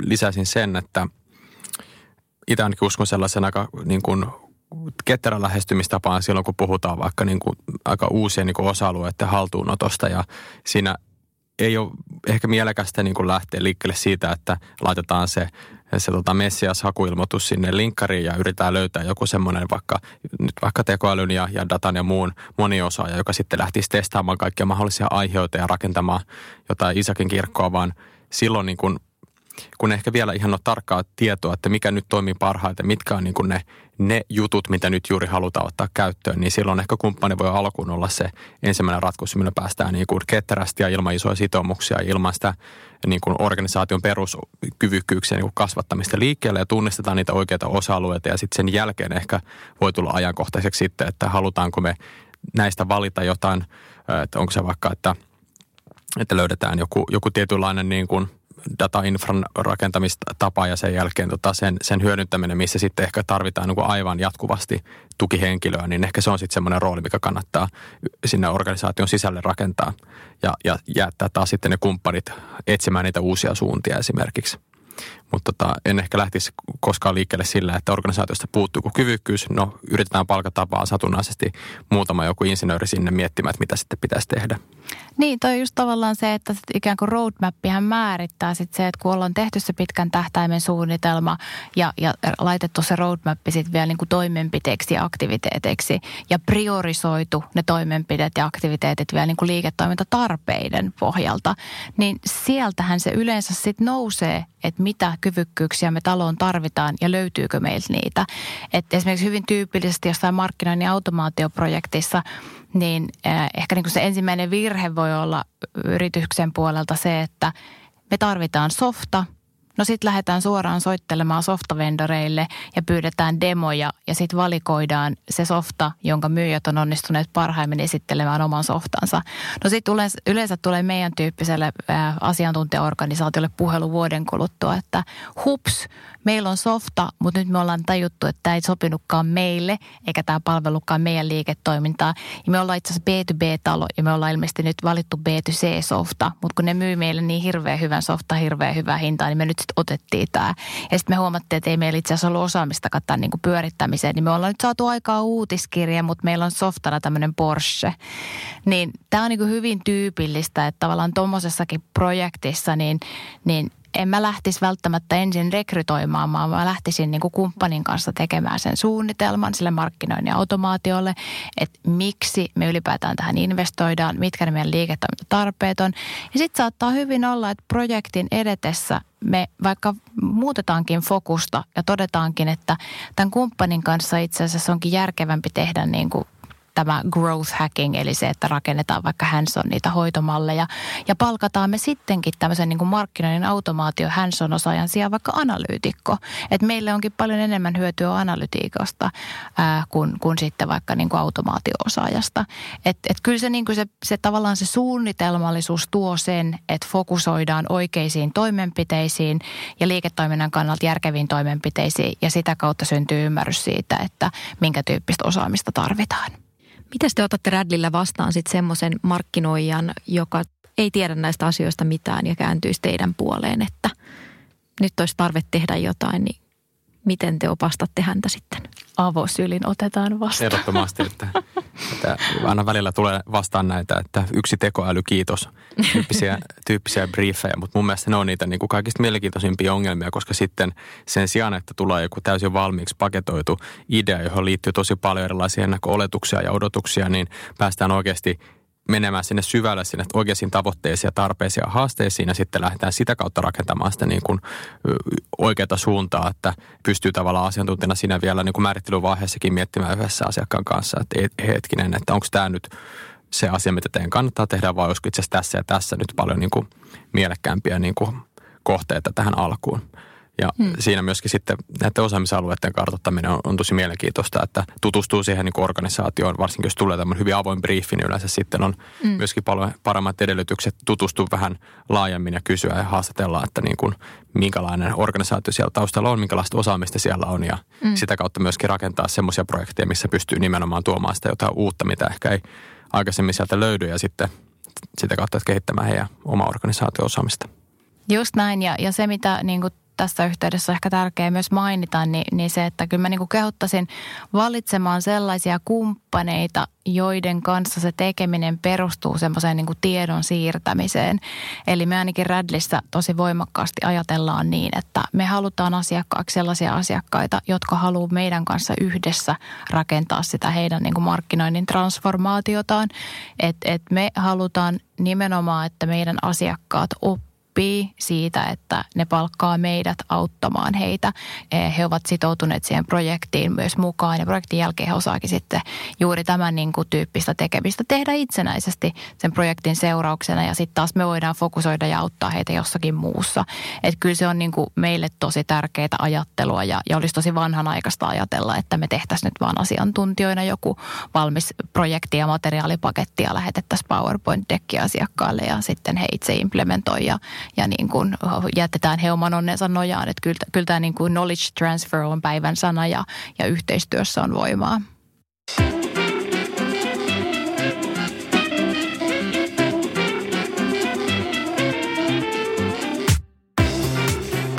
lisäisin sen, että itse ainakin uskon sellaisen aika niin kuin ketterän lähestymistapaan silloin, kun puhutaan vaikka niin kuin aika uusien niin kuin osa-alueiden haltuunotosta. Ja siinä ei ole ehkä mielekästä niin kuin lähteä liikkeelle siitä, että laitetaan se, se tota Messias-hakuilmoitus sinne linkkariin ja yritetään löytää joku semmoinen vaikka, nyt vaikka tekoälyn ja, ja datan ja muun moniosaaja, joka sitten lähtisi testaamaan kaikkia mahdollisia aiheita ja rakentamaan jotain Isakin kirkkoa, vaan silloin niin kuin kun ehkä vielä ihan ole tarkkaa tietoa, että mikä nyt toimii parhaiten, mitkä on niin kuin ne, ne jutut, mitä nyt juuri halutaan ottaa käyttöön, niin silloin ehkä kumppani voi alkuun olla se ensimmäinen ratkaisu, millä päästään niin kuin ketterästi ja ilman isoja sitoumuksia, ilman sitä niin kuin organisaation peruskyvykkyyksiä niin kuin kasvattamista liikkeelle ja tunnistetaan niitä oikeita osa-alueita ja sitten sen jälkeen ehkä voi tulla ajankohtaiseksi sitten, että halutaanko me näistä valita jotain, että onko se vaikka, että, että löydetään joku, joku tietynlainen niin kuin – datainfran rakentamistapa ja sen jälkeen tota sen, sen hyödyntäminen, missä sitten ehkä tarvitaan niin aivan jatkuvasti tukihenkilöä, niin ehkä se on sitten semmoinen rooli, mikä kannattaa sinne organisaation sisälle rakentaa ja, ja jättää taas sitten ne kumppanit etsimään niitä uusia suuntia esimerkiksi. Mutta tota, en ehkä lähtisi koskaan liikkeelle sillä, että organisaatiosta puuttuu joku kyvykkyys. No, yritetään palkata vaan satunnaisesti muutama joku insinööri sinne miettimään, että mitä sitten pitäisi tehdä. Niin, toi just tavallaan se, että ikään kuin roadmappihän määrittää sit se, että kun ollaan tehty se pitkän tähtäimen suunnitelma ja, ja laitettu se roadmappi sitten vielä niin kuin toimenpiteeksi ja aktiviteeteiksi ja priorisoitu ne toimenpiteet ja aktiviteetit vielä niin kuin liiketoimintatarpeiden pohjalta, niin sieltähän se yleensä sitten nousee, että mitä kyvykkyyksiä me taloon tarvitaan ja löytyykö meiltä niitä. Et esimerkiksi hyvin tyypillisesti jossain markkinoinnin automaatioprojektissa, niin äh, ehkä niin kuin se ensimmäinen virhe voi olla yrityksen puolelta se, että me tarvitaan softa – No sitten lähdetään suoraan soittelemaan softavendoreille ja pyydetään demoja ja sitten valikoidaan se softa, jonka myyjät on onnistuneet parhaimmin esittelemään oman softansa. No sitten yleensä, tulee meidän tyyppiselle asiantuntijaorganisaatiolle puhelu vuoden kuluttua, että hups, meillä on softa, mutta nyt me ollaan tajuttu, että tämä ei sopinutkaan meille, eikä tämä palvelukaan meidän liiketoimintaa. Ja me ollaan itse asiassa B2B-talo ja me ollaan ilmeisesti nyt valittu B2C-softa, mutta kun ne myy meille niin hirveän hyvän softa, hirveän hyvää hintaa, niin me nyt sitten otettiin tämä. Ja sitten me huomattiin, että ei meillä itse asiassa ollut osaamista tämän niin pyörittämiseen, niin me ollaan nyt saatu aikaa uutiskirja, mutta meillä on softana tämmöinen Porsche. Niin tämä on niin kuin hyvin tyypillistä, että tavallaan tuommoisessakin projektissa, niin, niin en mä lähtisi välttämättä ensin rekrytoimaan, vaan mä lähtisin niin kuin kumppanin kanssa tekemään sen suunnitelman sille markkinoinnin automaatiolle, että miksi me ylipäätään tähän investoidaan, mitkä ne meidän liiketoimintatarpeet on. Ja sitten saattaa hyvin olla, että projektin edetessä me vaikka muutetaankin fokusta ja todetaankin, että tämän kumppanin kanssa itse asiassa onkin järkevämpi tehdä niin kuin tämä growth hacking, eli se, että rakennetaan vaikka hands on niitä hoitomalleja ja palkataan me sittenkin tämmöisen niin kuin markkinoinnin automaatio hands on osaajan sijaan vaikka analyytikko. Että meille onkin paljon enemmän hyötyä analytiikasta ää, kuin, kuin sitten vaikka niin kuin automaatio-osaajasta. Että et kyllä se, niin kuin se, se tavallaan se suunnitelmallisuus tuo sen, että fokusoidaan oikeisiin toimenpiteisiin ja liiketoiminnan kannalta järkeviin toimenpiteisiin ja sitä kautta syntyy ymmärrys siitä, että minkä tyyppistä osaamista tarvitaan. Miten te otatte Radlillä vastaan sitten semmoisen markkinoijan, joka ei tiedä näistä asioista mitään ja kääntyisi teidän puoleen, että nyt olisi tarve tehdä jotain, niin miten te opastatte häntä sitten? Avosylin otetaan vastaan. Ehdottomasti, että, että aina välillä tulee vastaan näitä, että yksi tekoäly, kiitos, tyyppisiä, tyyppisiä briefejä, mutta mun mielestä ne on niitä niin kuin kaikista mielenkiintoisimpia ongelmia, koska sitten sen sijaan, että tulee joku täysin valmiiksi paketoitu idea, johon liittyy tosi paljon erilaisia ennakko-oletuksia ja odotuksia, niin päästään oikeasti menemään sinne syvälle sinne oikeisiin tavoitteisiin ja tarpeisiin ja haasteisiin ja sitten lähdetään sitä kautta rakentamaan sitä niin kuin oikeata suuntaa, että pystyy tavallaan asiantuntijana siinä vielä niin kuin määrittelyvaiheessakin miettimään yhdessä asiakkaan kanssa, että hetkinen, että onko tämä nyt se asia, mitä teidän kannattaa tehdä vai olisiko itse asiassa tässä ja tässä nyt paljon niin kuin mielekkäämpiä niin kuin kohteita tähän alkuun. Ja hmm. siinä myöskin sitten näiden osaamisalueiden kartoittaminen on, on tosi mielenkiintoista, että tutustuu siihen niin organisaatioon, varsinkin jos tulee tämmöinen hyvin avoin briefi, niin yleensä sitten on hmm. myöskin paljon paremmat edellytykset tutustua vähän laajemmin ja kysyä ja haastatella, että niin kuin, minkälainen organisaatio siellä taustalla on, minkälaista osaamista siellä on ja hmm. sitä kautta myöskin rakentaa semmoisia projekteja, missä pystyy nimenomaan tuomaan sitä jotain uutta, mitä ehkä ei aikaisemmin sieltä löydy ja sitten sitä kautta kehittämään heidän oma organisaatio-osaamista. Just näin ja, ja se mitä niin kuin tässä yhteydessä ehkä tärkeää myös mainita, niin, niin se, että kyllä mä niin kehottaisin valitsemaan sellaisia kumppaneita, joiden kanssa se tekeminen perustuu semmoiseen niin tiedon siirtämiseen. Eli me ainakin Radlissä tosi voimakkaasti ajatellaan niin, että me halutaan asiakkaaksi sellaisia asiakkaita, jotka haluaa meidän kanssa yhdessä rakentaa sitä heidän niin kuin markkinoinnin transformaatiotaan. Että et me halutaan nimenomaan, että meidän asiakkaat oppii oppii siitä, että ne palkkaa meidät auttamaan heitä. Eh, he ovat sitoutuneet siihen projektiin myös mukaan ja projektin jälkeen he osaakin sitten juuri tämän niin kuin tyyppistä tekemistä tehdä itsenäisesti sen projektin seurauksena ja sitten taas me voidaan fokusoida ja auttaa heitä jossakin muussa. Että kyllä se on niin kuin meille tosi tärkeää ajattelua ja, ja olisi tosi vanhanaikaista ajatella, että me tehtäisiin nyt vaan asiantuntijoina joku valmis projekti ja materiaalipaketti ja lähetettäisiin PowerPoint-dekki asiakkaalle ja sitten he itse implementoi ja, ja niin kuin jätetään he oman onnensa nojaan. Että kyllä, kyllä tämä niin kuin knowledge transfer on päivän sana ja, ja yhteistyössä on voimaa.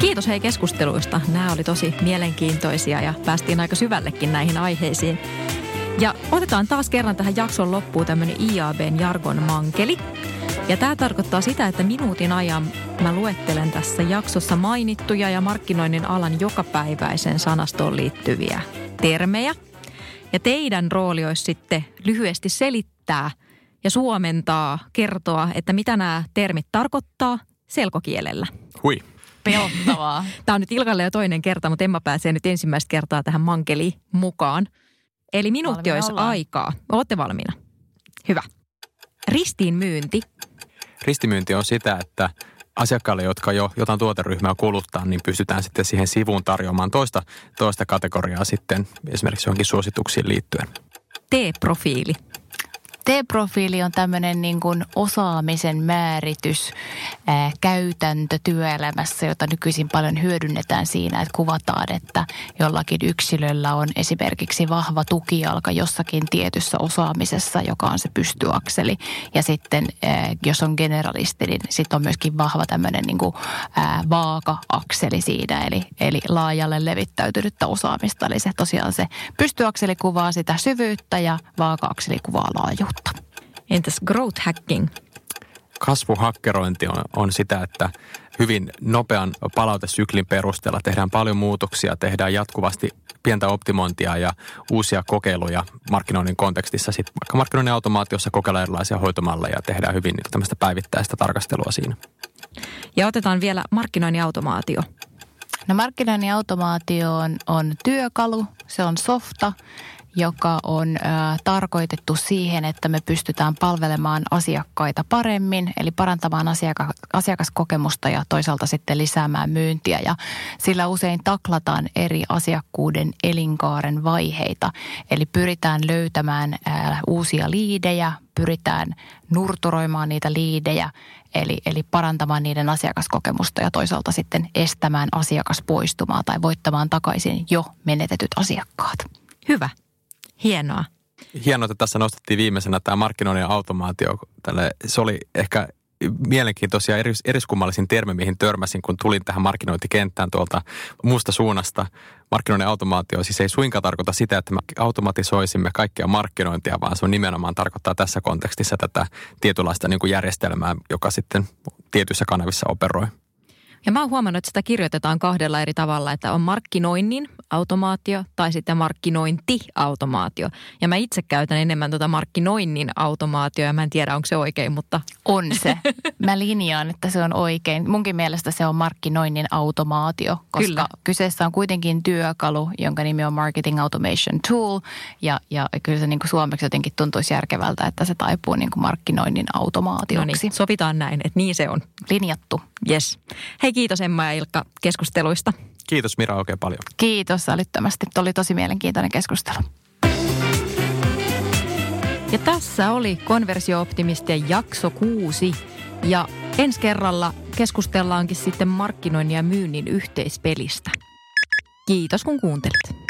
Kiitos hei keskusteluista. Nämä oli tosi mielenkiintoisia ja päästiin aika syvällekin näihin aiheisiin. Ja otetaan taas kerran tähän jakson loppuun tämmöinen IABn jargon mankeli. Ja tämä tarkoittaa sitä, että minuutin ajan mä luettelen tässä jaksossa mainittuja ja markkinoinnin alan jokapäiväisen sanastoon liittyviä termejä. Ja teidän rooli olisi sitten lyhyesti selittää ja suomentaa, kertoa, että mitä nämä termit tarkoittaa selkokielellä. Hui. Pelottavaa. Tämä on nyt Ilkalle jo toinen kerta, mutta Emma pääsee nyt ensimmäistä kertaa tähän mankeliin mukaan. Eli minuutti Valmiina olisi ollaan. aikaa. Olette valmiina? Hyvä. Ristiin myynti. Ristimyynti on sitä, että asiakkaille, jotka jo jotain tuoteryhmää kuluttaa, niin pystytään sitten siihen sivuun tarjoamaan toista, toista kategoriaa sitten esimerkiksi johonkin suosituksiin liittyen. T-profiili. T-profiili on tämmöinen niin kuin osaamisen määritys, ää, käytäntö työelämässä, jota nykyisin paljon hyödynnetään siinä, että kuvataan, että jollakin yksilöllä on esimerkiksi vahva tukijalka jossakin tietyssä osaamisessa, joka on se pystyakseli. Ja sitten ää, jos on generalisti, niin sitten on myöskin vahva tämmöinen niin kuin, ää, vaaka-akseli siinä, eli, eli laajalle levittäytynyttä osaamista. Eli se tosiaan se pystyakseli kuvaa sitä syvyyttä ja vaaka-akseli kuvaa laajuutta. Entäs growth hacking? Kasvuhakkerointi on, on sitä, että hyvin nopean palautesyklin perusteella tehdään paljon muutoksia, tehdään jatkuvasti pientä optimointia ja uusia kokeiluja markkinoinnin kontekstissa. Sitten vaikka markkinoinnin automaatiossa kokeillaan erilaisia hoitomalleja ja tehdään hyvin niin tämmöistä päivittäistä tarkastelua siinä. Ja otetaan vielä markkinoinnin automaatio. No markkinoinnin automaatio on, on työkalu, se on softa, joka on ä, tarkoitettu siihen, että me pystytään palvelemaan asiakkaita paremmin, eli parantamaan asiaka- asiakaskokemusta ja toisaalta sitten lisäämään myyntiä. Ja sillä usein taklataan eri asiakkuuden elinkaaren vaiheita, eli pyritään löytämään ä, uusia liidejä, pyritään nurturoimaan niitä liidejä, eli, eli parantamaan niiden asiakaskokemusta ja toisaalta sitten estämään asiakaspoistumaa tai voittamaan takaisin jo menetetyt asiakkaat. Hyvä. Hienoa. Hienoa, että tässä nostettiin viimeisenä tämä markkinoinnin automaatio. Tälle, se oli ehkä mielenkiintoisia eris, eriskummallisin termi, mihin törmäsin, kun tulin tähän markkinointikenttään tuolta muusta suunnasta. Markkinoinnin automaatio siis ei suinkaan tarkoita sitä, että me automatisoisimme kaikkea markkinointia, vaan se on nimenomaan tarkoittaa tässä kontekstissa tätä tietynlaista niin kuin järjestelmää, joka sitten tietyissä kanavissa operoi. Ja mä oon huomannut, että sitä kirjoitetaan kahdella eri tavalla, että on markkinoinnin automaatio tai sitten markkinointiautomaatio. Ja mä itse käytän enemmän tuota markkinoinnin automaatio ja mä en tiedä, onko se oikein, mutta On se. Mä linjaan, että se on oikein. Munkin mielestä se on markkinoinnin automaatio, koska Kyllä. kyseessä on kuitenkin työkalu, jonka nimi on Marketing Automation Tool. Ja, ja kyllä se niin kuin suomeksi jotenkin tuntuisi järkevältä, että se taipuu niin kuin markkinoinnin no automaatioksi. niin, sovitaan näin, että niin se on. Linjattu. Yes. Hei kiitos Emma ja Ilkka keskusteluista. Kiitos Mira oikein paljon. Kiitos älyttömästi. Tuo oli tosi mielenkiintoinen keskustelu. Ja tässä oli Konversio-optimistien jakso kuusi. Ja ensi kerralla keskustellaankin sitten markkinoinnin ja myynnin yhteispelistä. Kiitos kun kuuntelit.